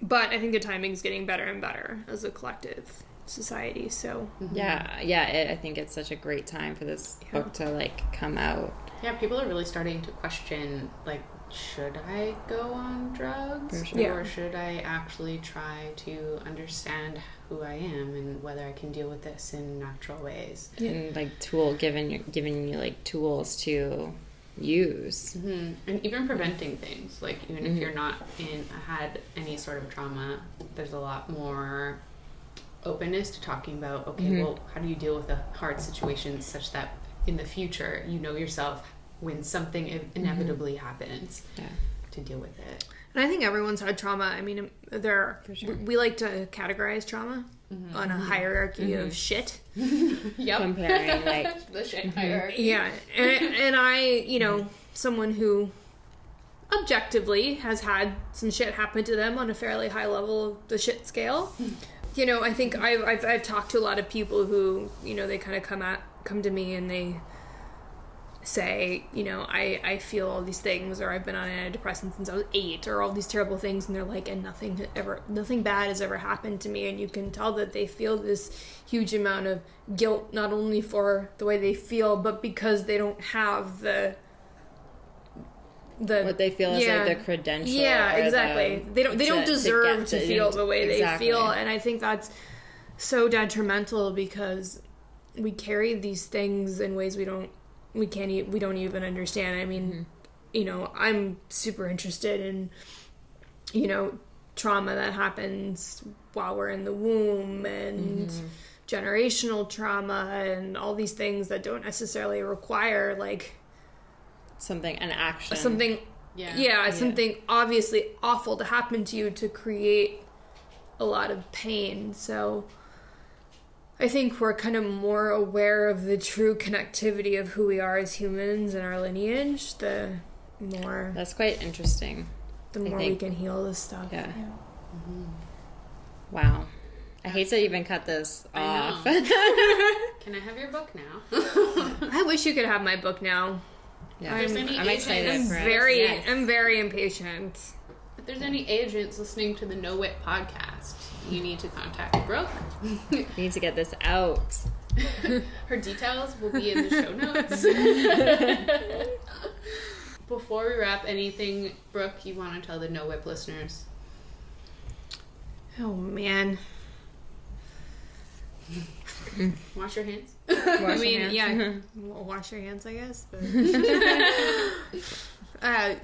But I think the timing is getting better and better as a collective society. So, mm-hmm. Yeah, yeah. It, I think it's such a great time for this Yeah. book to like come out. Yeah, people are really starting to question like, should I go on drugs? Sure. Yeah. Or should I actually try to understand who I am and whether I can deal with this in natural ways? and like tool giving you giving you like tools to use. hmm And even preventing things, like even if you're not in had any sort of trauma, there's a lot more openness to talking about. Okay, well, how do you deal with a hard situation such that in the future you know yourself when something in- mm-hmm. inevitably happens Yeah. to deal with it. and I think everyone's had trauma. I mean, there For sure. we, we like to categorize trauma mm-hmm. on a mm-hmm. hierarchy of shit. Yep. Comparing like the shit hierarchy. Yeah, and, and I, you know, someone who objectively has had some shit happen to them on a fairly high level of the shit scale. You know, I think I've, I've, I've talked to a lot of people who, you know, they kind of come at come to me and they say, you know, I, I feel all these things or I've been on antidepressants since I was eight or all these terrible things and they're like and nothing ever nothing bad has ever happened to me and you can tell that they feel this huge amount of guilt not only for the way they feel but because they don't have the the what they feel is Yeah. like the credential. yeah, or the- exactly. they don't they don't to- to deserve to, feel the way exactly. they feel, and I think that's so detrimental because we carry these things in ways we don't we can't e- we don't even understand. I mean, Mm-hmm. you know, I'm super interested in you know trauma that happens while we're in the womb and Mm-hmm. generational trauma and all these things that don't necessarily require like something an action. something Yeah. yeah, something obviously awful to happen to you to create a lot of pain. So I think we're kind of more aware of the true connectivity of who we are as humans and our lineage, the more That's quite interesting. the more we can heal this stuff. Yeah. Mm-hmm. Wow. I hate to even cut this I off. know. Can I have your book now? I wish you could have my book now. yeah. I'm- any I'm excited I'm for it. very Yes. I'm very impatient. If there's any agents listening to the No Whip podcast, you need to contact Brooke. We need to get this out. Her details will be in the show notes. Before we wrap, anything, Brooke, you want to tell the No Whip listeners? Oh man. Wash your hands. I mean, yeah, wash your hands, I guess. But uh,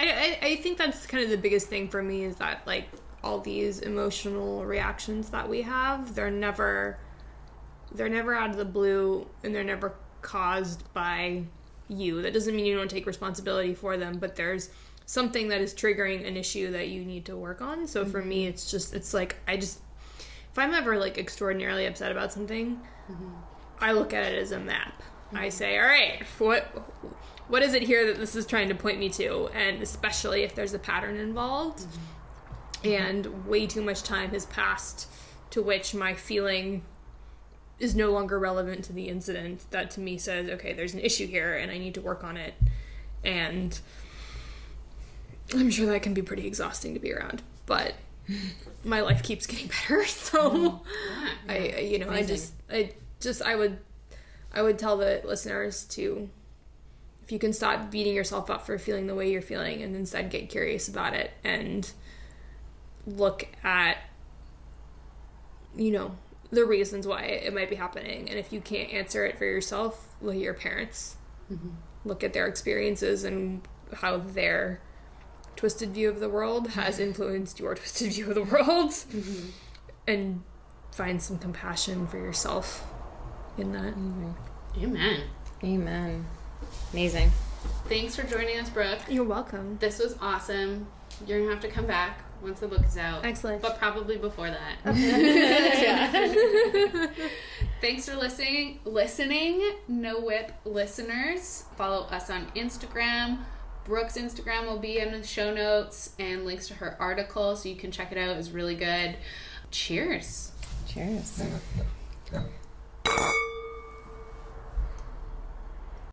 I, I, I think that's kind of the biggest thing for me is that like all these emotional reactions that we have, they're never, they're never out of the blue, and they're never caused by you. That doesn't mean you don't take responsibility for them, but there's something that is triggering an issue that you need to work on. So for me, mm-hmm. it's just it's like I just if I'm ever like extraordinarily upset about something, mm-hmm. I look at it as a map. I mm-hmm. say, all right, what what is it here that this is trying to point me to? And especially if there's a pattern involved, mm-hmm. and way too much time has passed to which my feeling is no longer relevant to the incident that to me says okay there's an issue here and i need to work on it. And i'm sure that can be pretty exhausting to be around but my life keeps getting better. So mm-hmm. i I- you know i just i just i would i would tell the listeners to if you can stop beating yourself up for feeling the way you're feeling and instead get curious about it and look at you know the reasons why it might be happening. And if you can't answer it for yourself look at your parents. Mm-hmm. Look at their experiences and how their twisted view of the world has mm-hmm. influenced your twisted view of the world. Mm-hmm. And find some compassion for yourself in that. Amen. Amen. Amazing. Thanks for joining us, Brooke. you're welcome This was awesome. You're gonna have to come back once the book is out. Excellent. But probably before that. Thanks for listening. Listening, No Whip listeners. Follow us on Instagram. Brooke's Instagram will be in the show notes and links to her article, so you can check it out. It's really good. Cheers. Cheers.